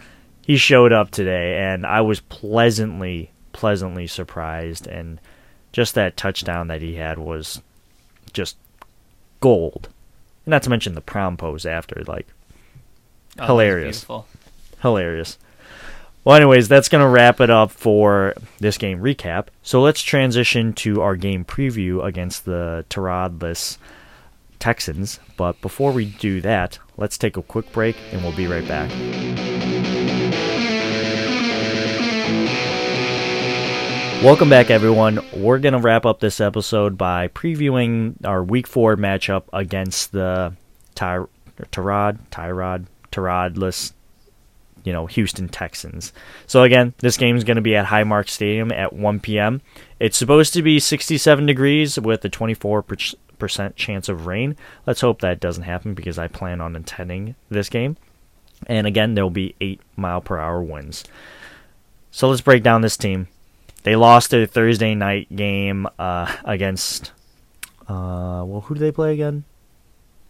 he showed up today, and I was pleasantly pleasantly surprised, and just that touchdown that he had was just gold. Not to mention the prom pose after, like Oh, Hilarious. hilarious. Well, anyways, that's going to wrap it up for this game recap. So let's transition to our game preview against the Taradless Texans. But before we do that, let's take a quick break and we'll be right back. Welcome back, everyone. We're going to wrap up this episode by previewing our Week 4 matchup against the Ty- Tyrod, Tyrod, Tyrodless, you know, Houston Texans. So, again, this game is going to be at Highmark Stadium at 1 p.m. It's supposed to be 67 degrees with a 24% chance of rain. Let's hope that doesn't happen because I plan on attending this game. And again, there will be 8 mile per hour winds. So, let's break down this team. They lost their Thursday night game uh, against. Uh, well, who did they play again?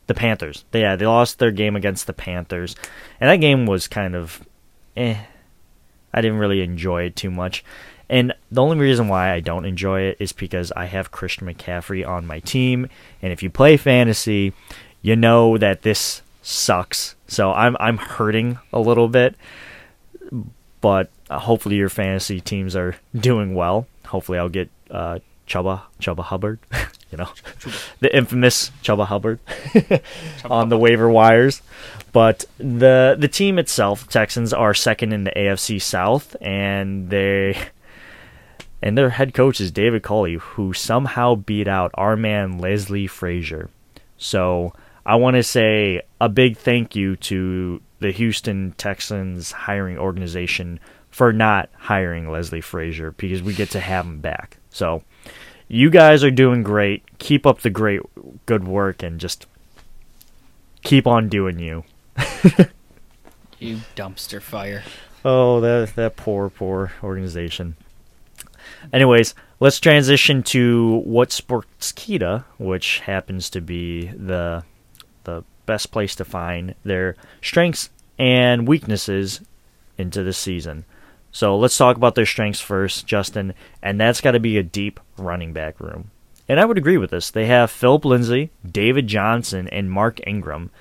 The Panthers. They, yeah, they lost their game against the Panthers, and that game was kind of, eh. I didn't really enjoy it too much, and the only reason why I don't enjoy it is because I have Christian McCaffrey on my team, and if you play fantasy, you know that this sucks. So I'm I'm hurting a little bit, but uh, hopefully your fantasy teams are doing well. Hopefully I'll get uh, Chuba Chuba Hubbard, you know, the infamous Chuba Hubbard on the waiver wires. But the the team itself, Texans, are second in the AFC South, and they and their head coach is David Culley, who somehow beat out our man Leslie Frazier. So I want to say a big thank you to the Houston Texans hiring organization for not hiring Leslie Frazier because we get to have him back. So you guys are doing great. Keep up the great good work and just keep on doing you. You dumpster fire. Oh, that that poor poor organization. Anyways, let's transition to what Sportskeeda, which happens to be the the best place to find their strengths and weaknesses into the season. So let's talk about their strengths first, Justin, and that's got to be a deep running back room. And I would agree with this. They have Philip Lindsay, David Johnson, and Mark Ingram,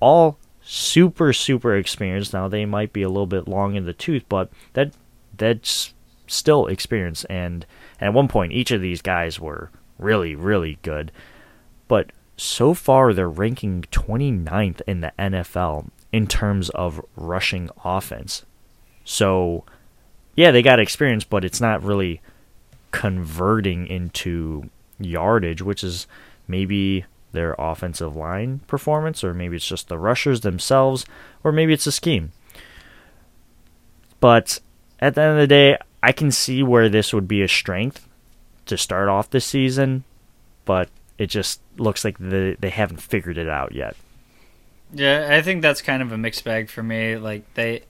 all super super experienced. Now they might be a little bit long in the tooth, but that that's still experience. And, and at one point, each of these guys were really really good. But so far, they're ranking 29th in the NFL in terms of rushing offense. So yeah, they got experience, but it's not really converting into yardage, which is maybe their offensive line performance, or maybe it's just the rushers themselves, or maybe it's a scheme. But at the end of the day, I can see where this would be a strength to start off the season, but it just looks like the, they haven't figured it out yet. Yeah, I think that's kind of a mixed bag for me. Like they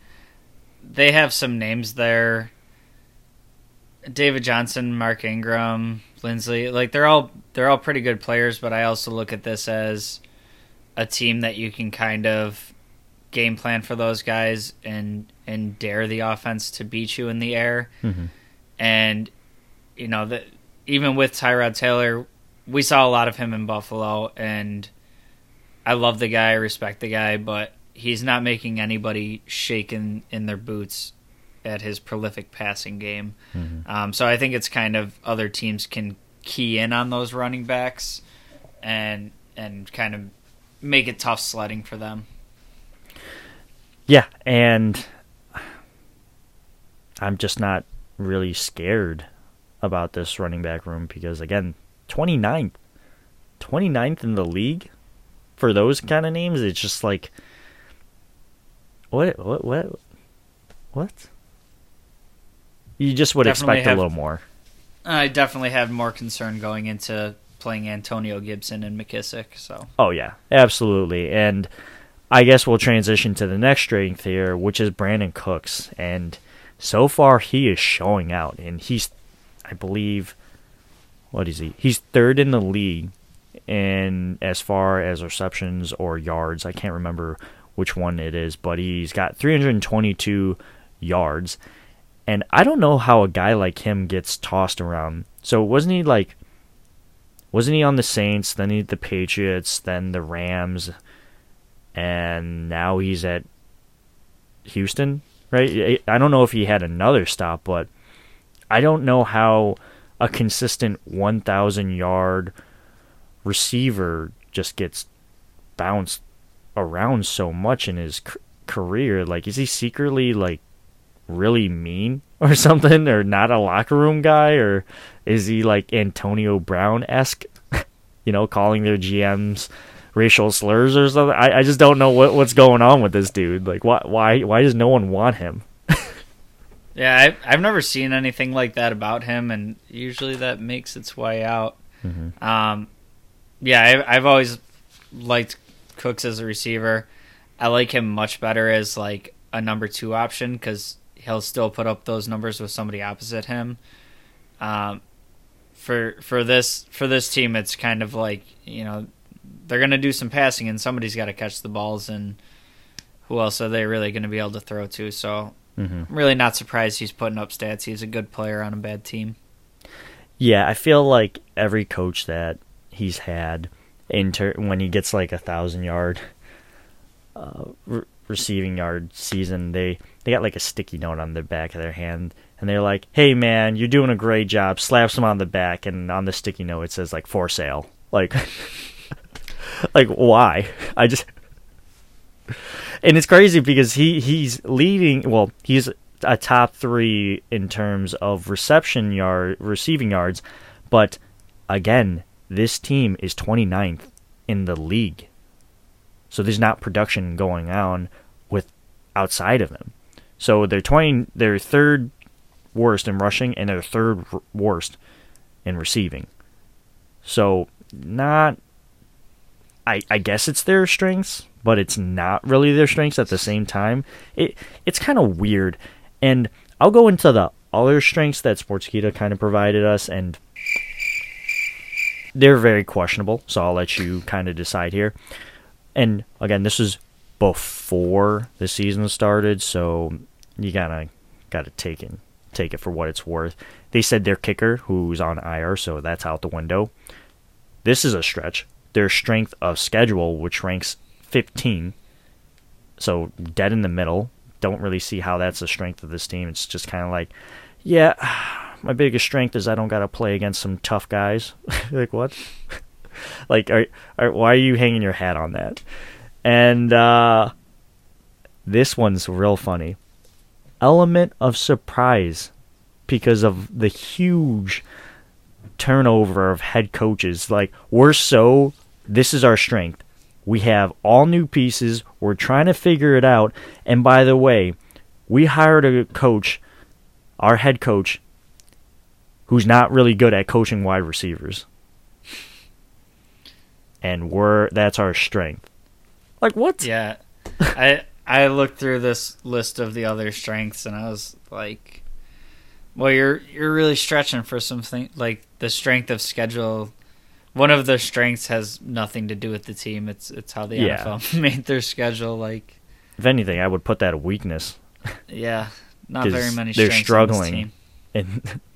they have some names there. David Johnson, Mark Ingram, Lindsay, like they're all they're all pretty good players, but I also look at this as a team that you can kind of game plan for those guys and and dare the offense to beat you in the air. Mm-hmm. And you know that even with Tyrod Taylor, we saw a lot of him in Buffalo, and I love the guy, I respect the guy, but he's not making anybody shake in, in their boots at his prolific passing game. Mm-hmm. Um, so I think it's kind of other teams can key in on those running backs and and kind of make it tough sledding for them. Yeah, and I'm just not really scared about this running back room because again, 29th 29th in the league for those kind of names, it's just like what what what what? You just would Definitely expect have- a little more. I definitely have more concern going into playing Antonio Gibson and McKissic. So Oh yeah, absolutely. And I guess we'll transition to the next strength here, which is Brandin Cooks. And so far he is showing out and he's I believe what is he? He's third in the league in as far as receptions or yards. I can't remember which one it is, but he's got 322 yards. And I don't know how a guy like him gets tossed around. So wasn't he like wasn't he on the Saints, then he the Patriots, then the Rams, and now he's at Houston, right? I don't know if he had another stop, but I don't know how a consistent 1,000 yard receiver just gets bounced around so much in his c- career. Like, is he secretly like really mean or something, or not a locker room guy, or is he like Antonio Brown esque? you know, calling their GMs racial slurs or something. I, I just don't know what what's going on with this dude. Like, why why why does no one want him? Yeah, I've, I've never seen anything like that about him, and usually that makes its way out. Mm-hmm. Um, yeah, I've, I've always liked Cooks as a receiver. I like him much better as like a number two option because he'll still put up those numbers with somebody opposite him. Um, for for this for this team, it's kind of like you know they're gonna do some passing, and somebody's got to catch the balls, and who else are they really going to be able to throw to? So Mm-hmm. I'm really not surprised he's putting up stats. He's a good player on a bad team. Yeah, I feel like every coach that he's had, when he gets like a thousand yard uh, re- receiving yard season, they they got like a sticky note on the back of their hand, and they're like, "Hey man, you're doing a great job." Slaps him on the back, and on the sticky note it says like "for sale." Like, like why? I just. And it's crazy because he, he's leading. Well, he's a top three in terms of reception yard, receiving yards, but again, this team is 29th in the league. So there's not production going on with outside of him. So they're 20 they're third worst in rushing and they're third worst in receiving. So not I I guess it's their strengths, but it's not really their strengths at the same time. It it's kind of weird. And I'll go into the other strengths that Sportskeeda kind of provided us and they're very questionable, so I'll let you kind of decide here. And again, this is before the season started, so you gotta gotta take it take it for what it's worth. They said their kicker, who's on IR, so that's out the window. This is a stretch. Their strength of schedule, which ranks 15, so dead in the middle. Don't really see how that's the strength of this team. It's just kind of like, yeah, my biggest strength is I don't got to play against some tough guys. like what? like, are, are why are you hanging your hat on that? And uh, this one's real funny. Element of surprise because of the huge turnover of head coaches. Like we're so this is our strength. We have all new pieces. We're trying to figure it out. And by the way, we hired a coach, our head coach, who's not really good at coaching wide receivers. And we're that's our strength. Like what? Yeah, I I looked through this list of the other strengths and I was like, well, you're you're really stretching for something like the strength of schedule. One of the strengths has nothing to do with the team. It's it's how the Yeah. NFL made their schedule. Like, If anything, I would put that a weakness. yeah, Not very many. they're strengths on this struggling. team.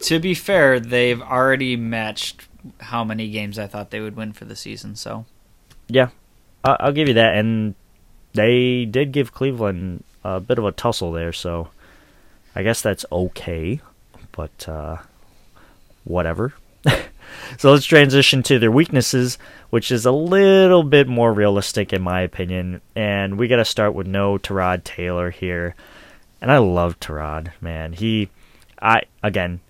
To be fair, they've already matched how many games I thought they would win for the season. So Yeah, I'll give you that. And they did give Cleveland a bit of a tussle there, so I guess that's okay. But uh, whatever. so let's transition to their weaknesses, which is a little bit more realistic in my opinion. And we got to start with no Terod Taylor here. And I love Terod, man. He, I again,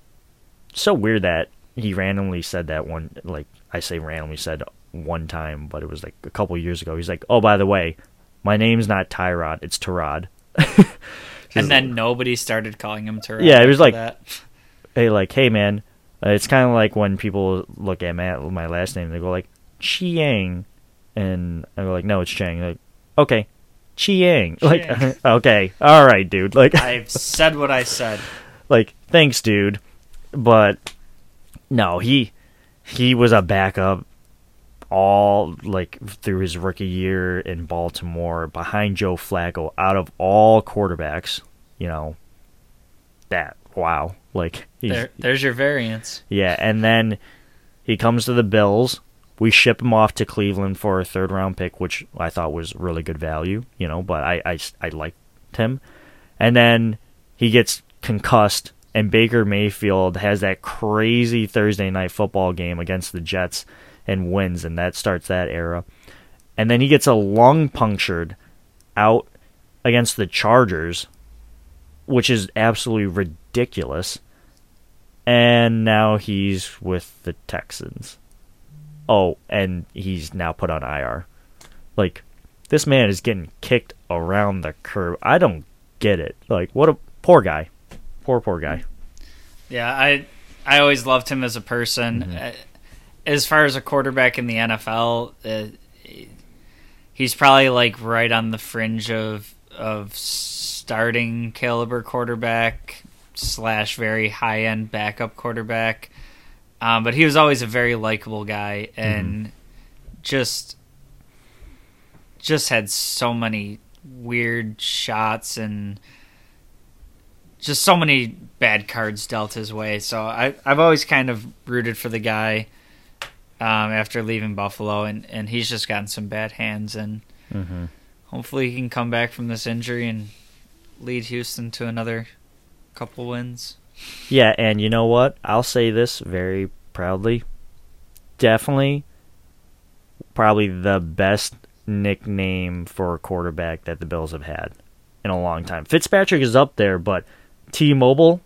so weird that he randomly said that one. Like I say, randomly said one time, but it was like a couple years ago. He's like, "Oh, by the way, my name's not Tyrod, it's Terod." and then nobody started calling him Terrell. Yeah, it was like- that. hey, like, hey, man, uh, it's kind of like when people look at my, my last name, they go like Chiang, and I go like, no, it's Chang. Like, okay, Chiang. Like, okay, all right, dude. Like, I've said what I said. like, thanks, dude. But no, he he was a backup all like through his rookie year in Baltimore behind Joe Flacco out of all quarterbacks, you know. That wow. Like There, there's your variance. yeah, and then he comes to the Bills. We ship him off to Cleveland for a third round pick, which I thought was really good value, you know, but I, I, I liked him. And then he gets concussed, and Baker Mayfield has that crazy Thursday night football game against the Jets and wins, and that starts that era. And then he gets a lung punctured out against the Chargers, which is absolutely ridiculous. And now he's with the Texans. Oh, and he's now put on IR. Like, this man is getting kicked around the curb. I don't get it. Like, what a poor guy. Poor, poor guy. Yeah, I I always loved him as a person. Mm-hmm. Uh, As far as a quarterback in the NFL, uh, he's probably like right on the fringe of of starting caliber quarterback slash very high end backup quarterback. Um, but he was always a very likable guy and just just had so many weird shots and just so many bad cards dealt his way. So I I've always kind of rooted for the guy um, after leaving Buffalo, and and he's just gotten some bad hands, and Mm-hmm. hopefully he can come back from this injury and lead Houston to another couple wins. Yeah, and you know what? I'll say this very proudly. Definitely, probably the best nickname for a quarterback that the Bills have had in a long time. Fitzpatrick is up there, but T-Mobile,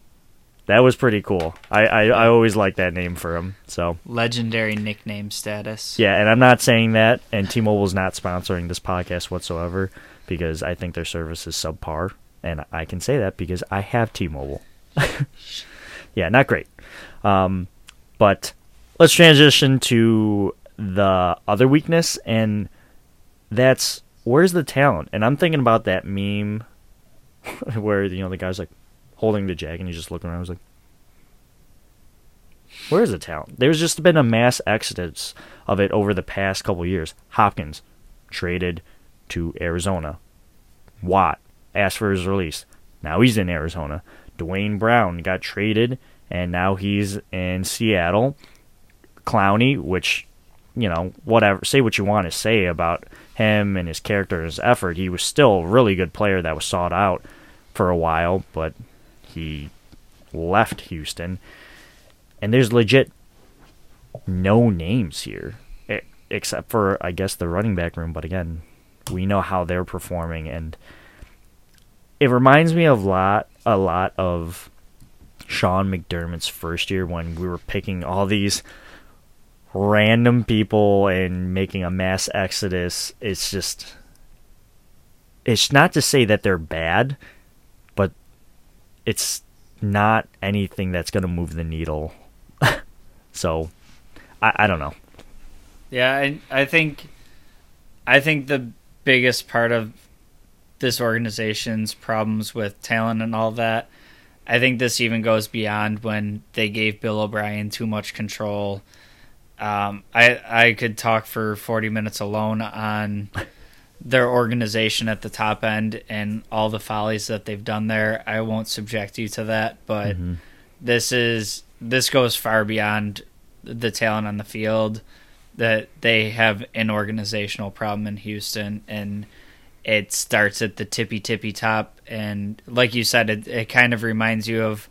that was pretty cool. I I, I always like that name for him. So Legendary nickname status. yeah, and I'm not saying that, and T-Mobile's not sponsoring this podcast whatsoever because I think their service is subpar, and I can say that because I have T-Mobile. yeah, not great. Um, but let's transition to the other weakness, and that's where's the talent? And I'm thinking about that meme where you know the guy's like holding the jag and he's just looking around. I was like, where's the talent? There's just been a mass exodus of it over the past couple years. Hopkins traded to Arizona. Watt asked for his release. Now he's in Arizona. Duane Brown got traded and now he's in Seattle. Clowney, which, you know, whatever, say what you want to say about him and his character and his effort. He was still a really good player that was sought out for a while, but he left Houston. And there's legit no names here, except for, I guess, the running back room. But again, we know how they're performing, and it reminds me of lot a lot of Sean McDermott's first year when we were picking all these random people and making a mass exodus. It's just it's not to say that they're bad, it's not anything that's going to move the needle. so, I, I don't know. Yeah, I I think I think the biggest part of this organization's problems with talent and all that, I think this even goes beyond when they gave Bill O'Brien too much control. Um, I I could talk for forty minutes alone on their organization at the top end and all the follies that they've done there. I won't subject you to that, but this is this goes far beyond the talent on the field that they have an organizational problem in Houston and it starts at the tippy tippy top and like you said it, it kind of reminds you of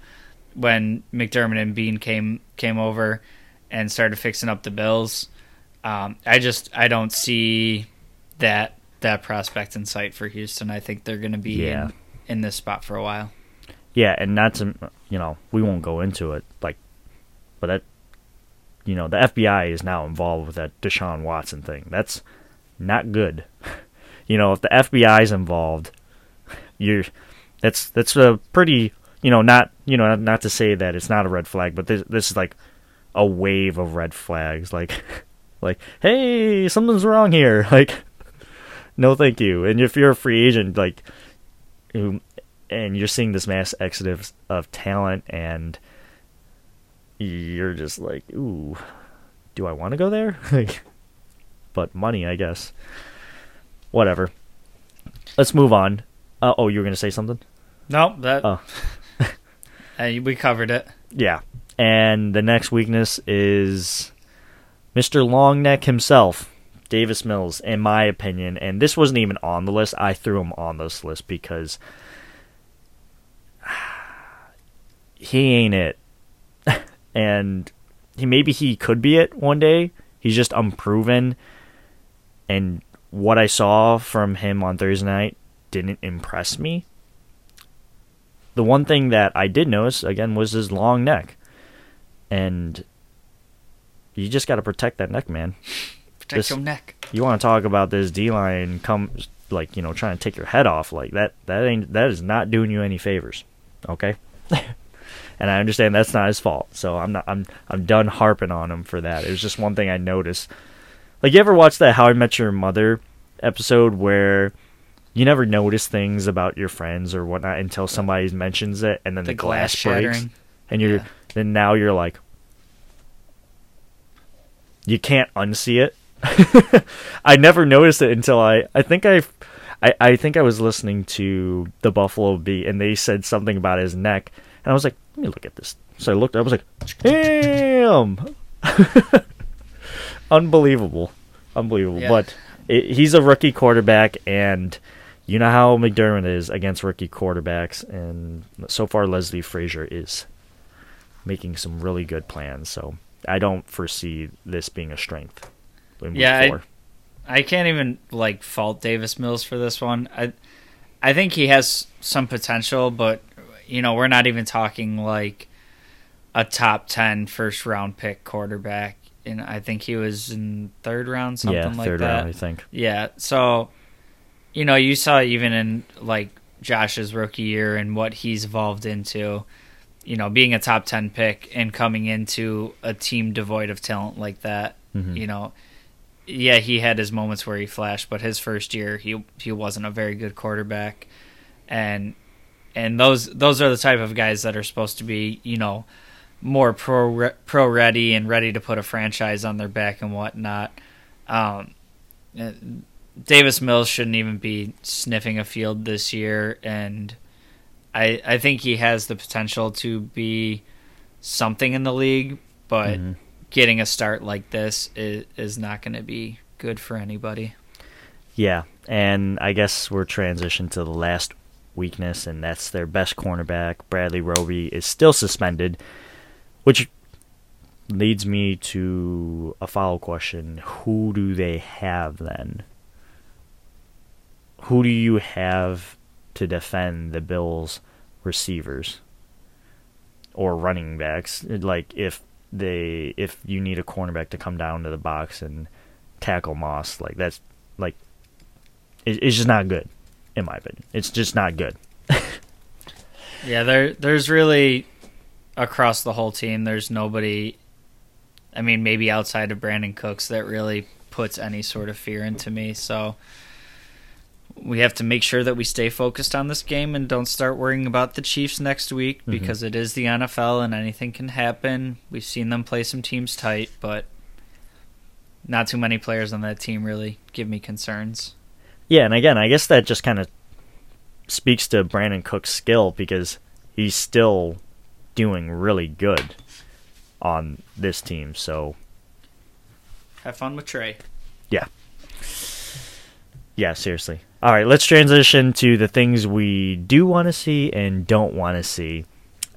when McDermott and Beane came came over and started fixing up the Bills. Um, I just I don't see that that prospect in sight for Houston. I think they're going to be Yeah. in, in this spot for a while. Yeah, and not to you know, we won't go into it like but that you know, the FBI is now involved with that Deshaun Watson thing. That's not good. you know, if the FBI is involved, you're that's that's a pretty, you know, not, you know, not to say that it's not a red flag, but this this is like a wave of red flags like like, "Hey, something's wrong here." Like no thank you. And if you're a free agent like who and you're seeing this mass exodus of talent and you're just like, ooh, do I want to go there? Like, but money, I guess. Whatever. Let's move on. Uh, oh, you were gonna say something? No, that Oh. uh, we covered it. Yeah. And the next weakness is Mr. Longneck himself, Davis Mills, in my opinion. And this wasn't even on the list. I threw him on this list because he ain't it. and he maybe he could be it one day. He's just unproven. And what I saw from him on Thursday night didn't impress me. The one thing that I did notice again was his long neck, and you just got to protect that neck, man. Protect This- your neck. You want to talk about this D line come like you know trying to take your head off like that? That ain't that is not doing you any favors, okay? and I understand that's not his fault, so I'm not I'm I'm done harping on him for that. It was just one thing I noticed. Like you ever watch that How I Met Your Mother episode where you never notice things about your friends or whatnot until somebody mentions it, and then the, The glass breaks, shattering. and you're Yeah. then now you're like, you can't unsee it. I never noticed it until I I think I, I I think I was listening to the Buffalo Beat and they said something about his neck and I was like, let me look at this. So I looked. I was like, damn, unbelievable, unbelievable. Yeah. But it, he's a rookie quarterback and. You know how McDermott is against rookie quarterbacks, and so far Leslie Frazier is making some really good plans. So I don't foresee this being a strength. In week Yeah, I- four. I can't even like fault Davis Mills for this one. I I think he has some potential, but you know, we're not even talking like a top 10 first round pick quarterback. And I think he was in third round, something yeah, like third that. round, I think. Yeah. So, you know, you saw even in like Josh's rookie year and what he's evolved into, you know, being a top 10 pick and coming into a team devoid of talent like that, Mhm. you know, yeah, he had his moments where he flashed, but his first year he he wasn't a very good quarterback. And and those those are the type of guys that are supposed to be, you know, more pro pro ready and ready to put a franchise on their back and whatnot. Um, uh, Davis Mills shouldn't even be sniffing a field this year, and I I think he has the potential to be something in the league, but Mhm. Getting a start like this is, is not going to be good for anybody. Yeah, and I guess we're transitioned to the last weakness, and that's their best cornerback. Bradley Roby is still suspended, which leads me to a follow question: Who do they have then? Who do you have to defend the Bills' receivers or running backs? Like if they if you need a cornerback to come down to the box and tackle Moss, like that's like it, it's just not good, in my opinion. It's just not good. Yeah, there there's really across the whole team. There's nobody. I mean, maybe outside of Brandin Cooks, that really puts any sort of fear into me. So we have to make sure that we stay focused on this game and don't start worrying about the Chiefs next week Mhm. because it is the NFL and anything can happen. We've seen them play some teams tight, but not too many players on that team really give me concerns. Yeah, and again, I guess that just kind of speaks to Brandin Cooks' skill because he's still doing really good on this team. So Have fun with Trey. yeah, yeah, seriously. All right, let's transition to the things we do want to see and don't want to see.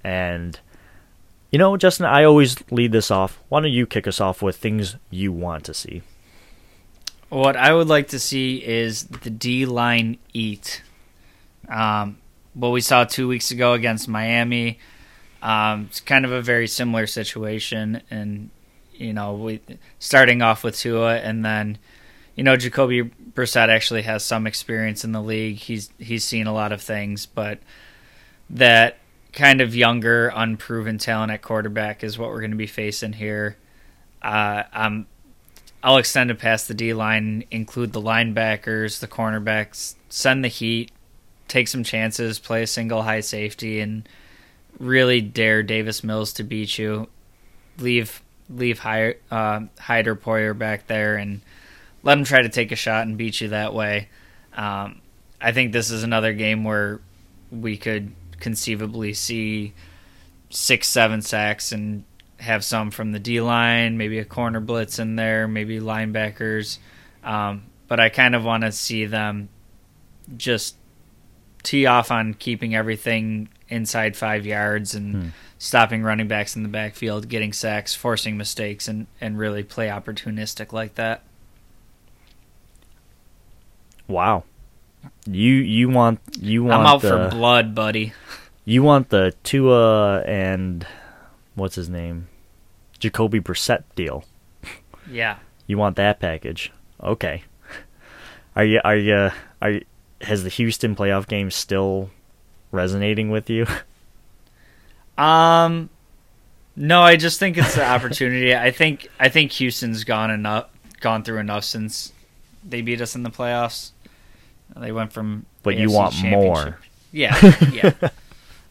And you know, Justin, I always lead this off. Why don't you kick us off with things you want to see? What I would like to see is the D line eat. Um, what we saw two weeks ago against Miami, um, it's kind of a very similar situation, and you know, we starting off with Tua, and then you know, Jacoby Brissett actually has some experience in the league. He's he's seen a lot of things, but that kind of younger, unproven talent at quarterback is what we're going to be facing here. Uh, I'm I'll extend it past the D line, include the linebackers, the cornerbacks, send the heat, take some chances, play a single high safety, and really dare Davis Mills to beat you. Leave leave Hy- uh, Hyder Poyer back there and let him try to take a shot and beat you that way. Um, I think this is another game where we could conceivably see six, seven sacks and have some from the D line, maybe a corner blitz in there, maybe linebackers. Um, but I kind of want to see them just tee off on keeping everything inside five yards and Hmm. stopping running backs in the backfield, getting sacks, forcing mistakes, and, and really play opportunistic like that. Wow. You you want you want I'm out the, for blood, buddy. You want the Tua and what's his name, Jacoby Brissett deal. Yeah. You want that package? Okay. Are you are you are you, has the Houston playoff game still resonating with you? Um, no, I just think it's the opportunity. I think I think Houston's gone enough, gone through enough since they beat us in the playoffs. They went from. But you want more. Yeah, yeah.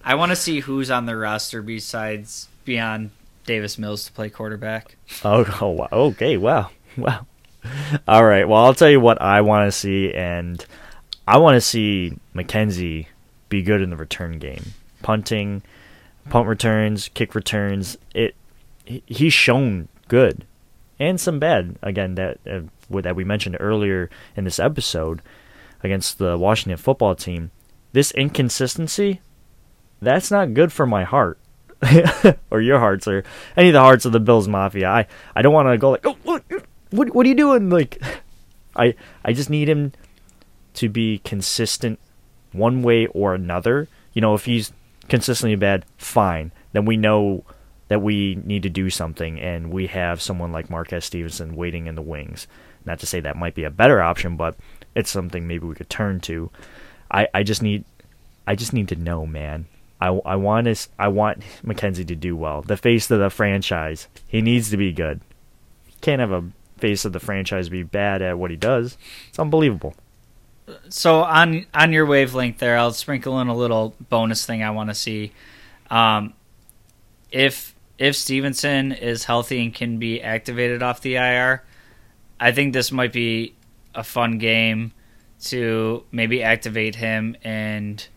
I want to see who's on the roster besides beyond Davis Mills to play quarterback. Oh, oh wow. okay, wow, wow. All right. Well, I'll tell you what I want to see, and I want to see McKenzie be good in the return game, punting, punt returns, kick returns. It he's shown good, and some bad. Again, that uh, that we mentioned earlier in this episode against the Washington football team. This inconsistency, that's not good for my heart. or your hearts or any of the hearts of the Bills Mafia. I, I don't want to go like, oh, what, what, what are you doing? Like, I, I just need him to be consistent one way or another. You know, if he's consistently bad, fine. Then we know that we need to do something, and we have someone like Marquez Stevenson waiting in the wings. Not to say that might be a better option, but it's something maybe we could turn to. I, I just need, I just need to know, man. I, I want his, I want McKenzie to do well. The face of the franchise, he needs to be good. Can't have a face of the franchise be bad at what he does. It's unbelievable. So on on your wavelength there, I'll sprinkle in a little bonus thing I want to see. Um, if if Stevenson is healthy and can be activated off the IR, I think this might be a fun game to maybe activate him and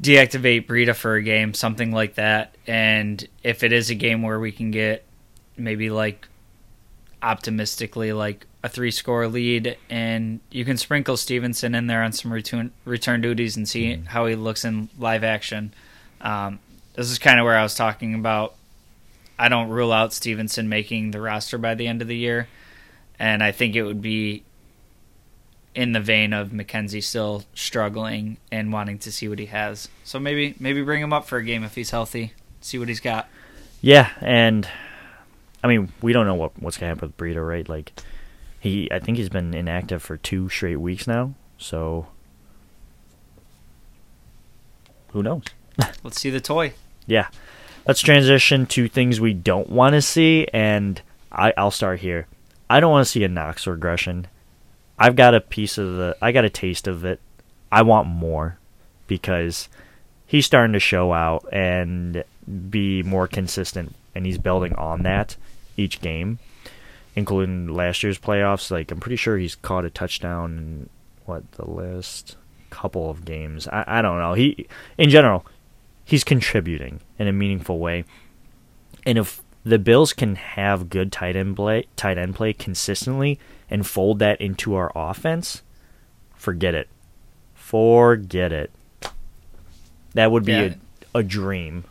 deactivate Breida for a game, something like that. And if it is a game where we can get maybe like optimistically like a three score lead and you can sprinkle Stevenson in there on some return return duties and see how he looks in live action. Um, this is kind of where I was talking about. I don't rule out Stevenson making the roster by the end of the year, and I think it would be in the vein of McKenzie still struggling and wanting to see what he has. So maybe maybe bring him up for a game if he's healthy, see what he's got. Yeah, and I mean, we don't know what what's gonna happen with Breida, right? Like, he, I think he's been inactive for two straight weeks now. So, who knows? Let's see the toy. Yeah. Let's transition to things we don't want to see, and I, I'll start here. I don't want to see a Knox regression. I've got a piece of the, I got a taste of it. I want more because he's starting to show out and be more consistent, and he's building on that each game, including last year's playoffs. Like I'm pretty sure he's caught a touchdown in what the last couple of games. I, I don't know. He, in general, he's contributing in a meaningful way. And if the Bills can have good tight end play, tight end play consistently and fold that into our offense, forget it. Forget it. That would be Yeah. a, a dream.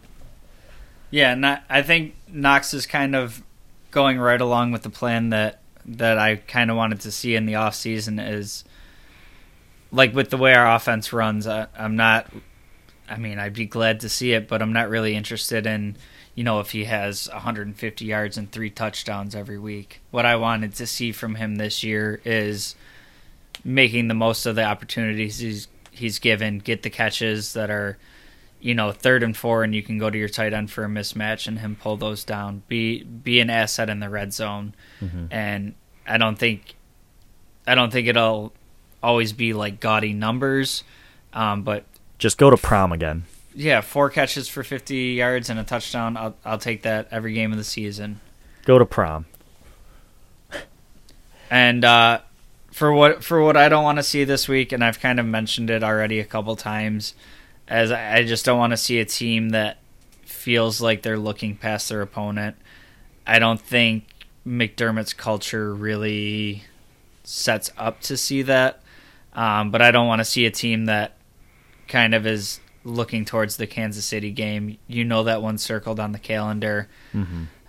Yeah, not, I think Knox is kind of going right along with the plan that that I kind of wanted to see in the off season is like with the way our offense runs. I, I'm not. I mean, I'd be glad to see it, but I'm not really interested in you know if he has 150 yards and three touchdowns every week. What I wanted to see from him this year is making the most of the opportunities he's he's given, get the catches that are you know, third and four, and you can go to your tight end for a mismatch and him pull those down. Be be an asset in the red zone, and I don't think, I don't think it'll always be like gaudy numbers, um, but Just go to prom again. Yeah, four catches for fifty yards and a touchdown. I'll I'll take that every game of the season. Go to prom. And uh, for what for what I don't want to see this week, and I've kind of mentioned it already a couple times, as I I just don't want to see a team that feels like they're looking past their opponent. I don't think McDermott's culture really sets up to see that, um, but I don't want to see a team that kind of is looking towards the Kansas City game. You know that one circled on the calendar.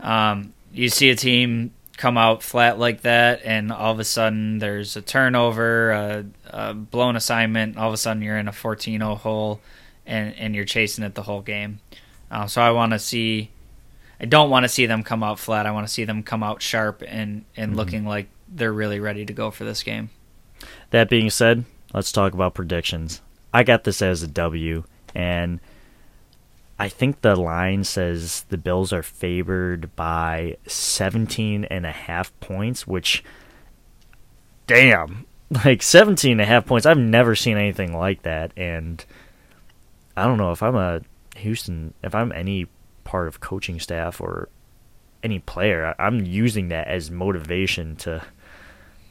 Um, you see a team come out flat like that, and all of a sudden there's a turnover, a, a blown assignment. All of a sudden you're in a 14-0 hole, and and you're chasing it the whole game. Uh, so I want to see. I don't want to see them come out flat. I want to see them come out sharp and and Mhm. looking like they're really ready to go for this game. That being said, let's talk about predictions. I got this as a W, and I think the line says the Bills are favored by 17 and a half points, which, damn, like 17 and a half points. I've never seen anything like that, and I don't know if I'm a Houston, if I'm any part of coaching staff or any player, I'm using that as motivation to,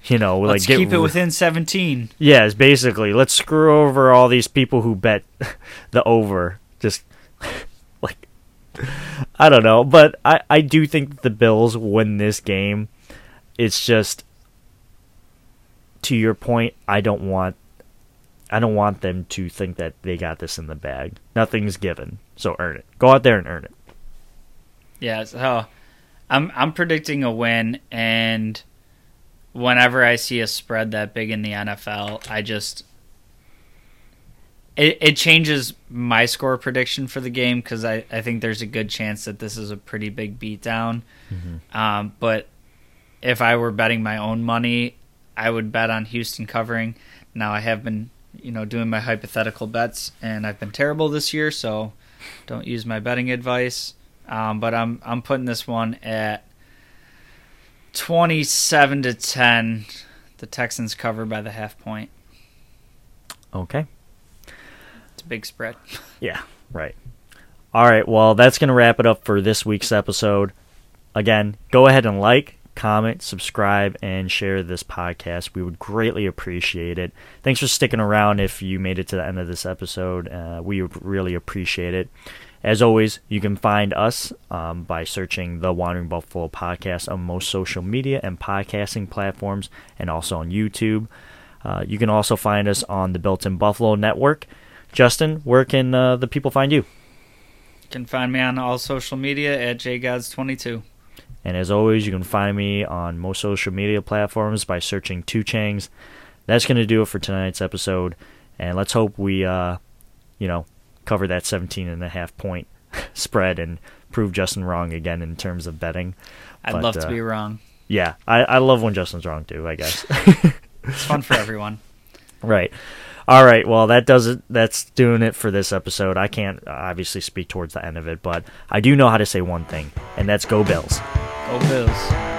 you know, Let's like get keep it within 17. yeah, it's basically let's screw over all these people who bet the over. Just like I don't know, but I I do think the Bills win this game. It's just to your point, I don't want I don't want them to think that they got this in the bag. Nothing's given, so earn it. Go out there and earn it. Yeah, so I'm I'm predicting a win, and whenever I see a spread that big in the NFL, I just it it changes my score prediction for the game because I I think there's a good chance that this is a pretty big beatdown. Um, but if I were betting my own money, I would bet on Houston covering. Now I have been you know doing my hypothetical bets, and I've been terrible this year, so don't use my betting advice. Um, but I'm I'm putting this one at twenty seven to ten. The Texans cover by the half point. Okay. It's a big spread. Yeah, right. All right, well, that's going to wrap it up for this week's episode. Again, go ahead and like, comment, subscribe, and share this podcast. We would greatly appreciate it. Thanks for sticking around if you made it to the end of this episode. Uh, we would really appreciate it. As always, you can find us um, by searching the Wandering Buffalo podcast on most social media and podcasting platforms, and also on YouTube. Uh, you can also find us on the Built in Buffalo Network. Justin, where can uh, the people find you? You can find me on all social media at jgods22. And as always, you can find me on most social media platforms by searching Two Changs. That's going to do it for tonight's episode. And let's hope we, uh, you know, cover that 17 and a half point spread and prove Justin wrong again in terms of betting. I'd But, love to uh, be wrong. Yeah, I, I love when Justin's wrong too, I guess. It's fun for everyone. right. All right. Well, that does it. That's doing it for this episode. I can't uh, obviously speak towards the end of it, but I do know how to say one thing, and that's go Bills. Go Bills.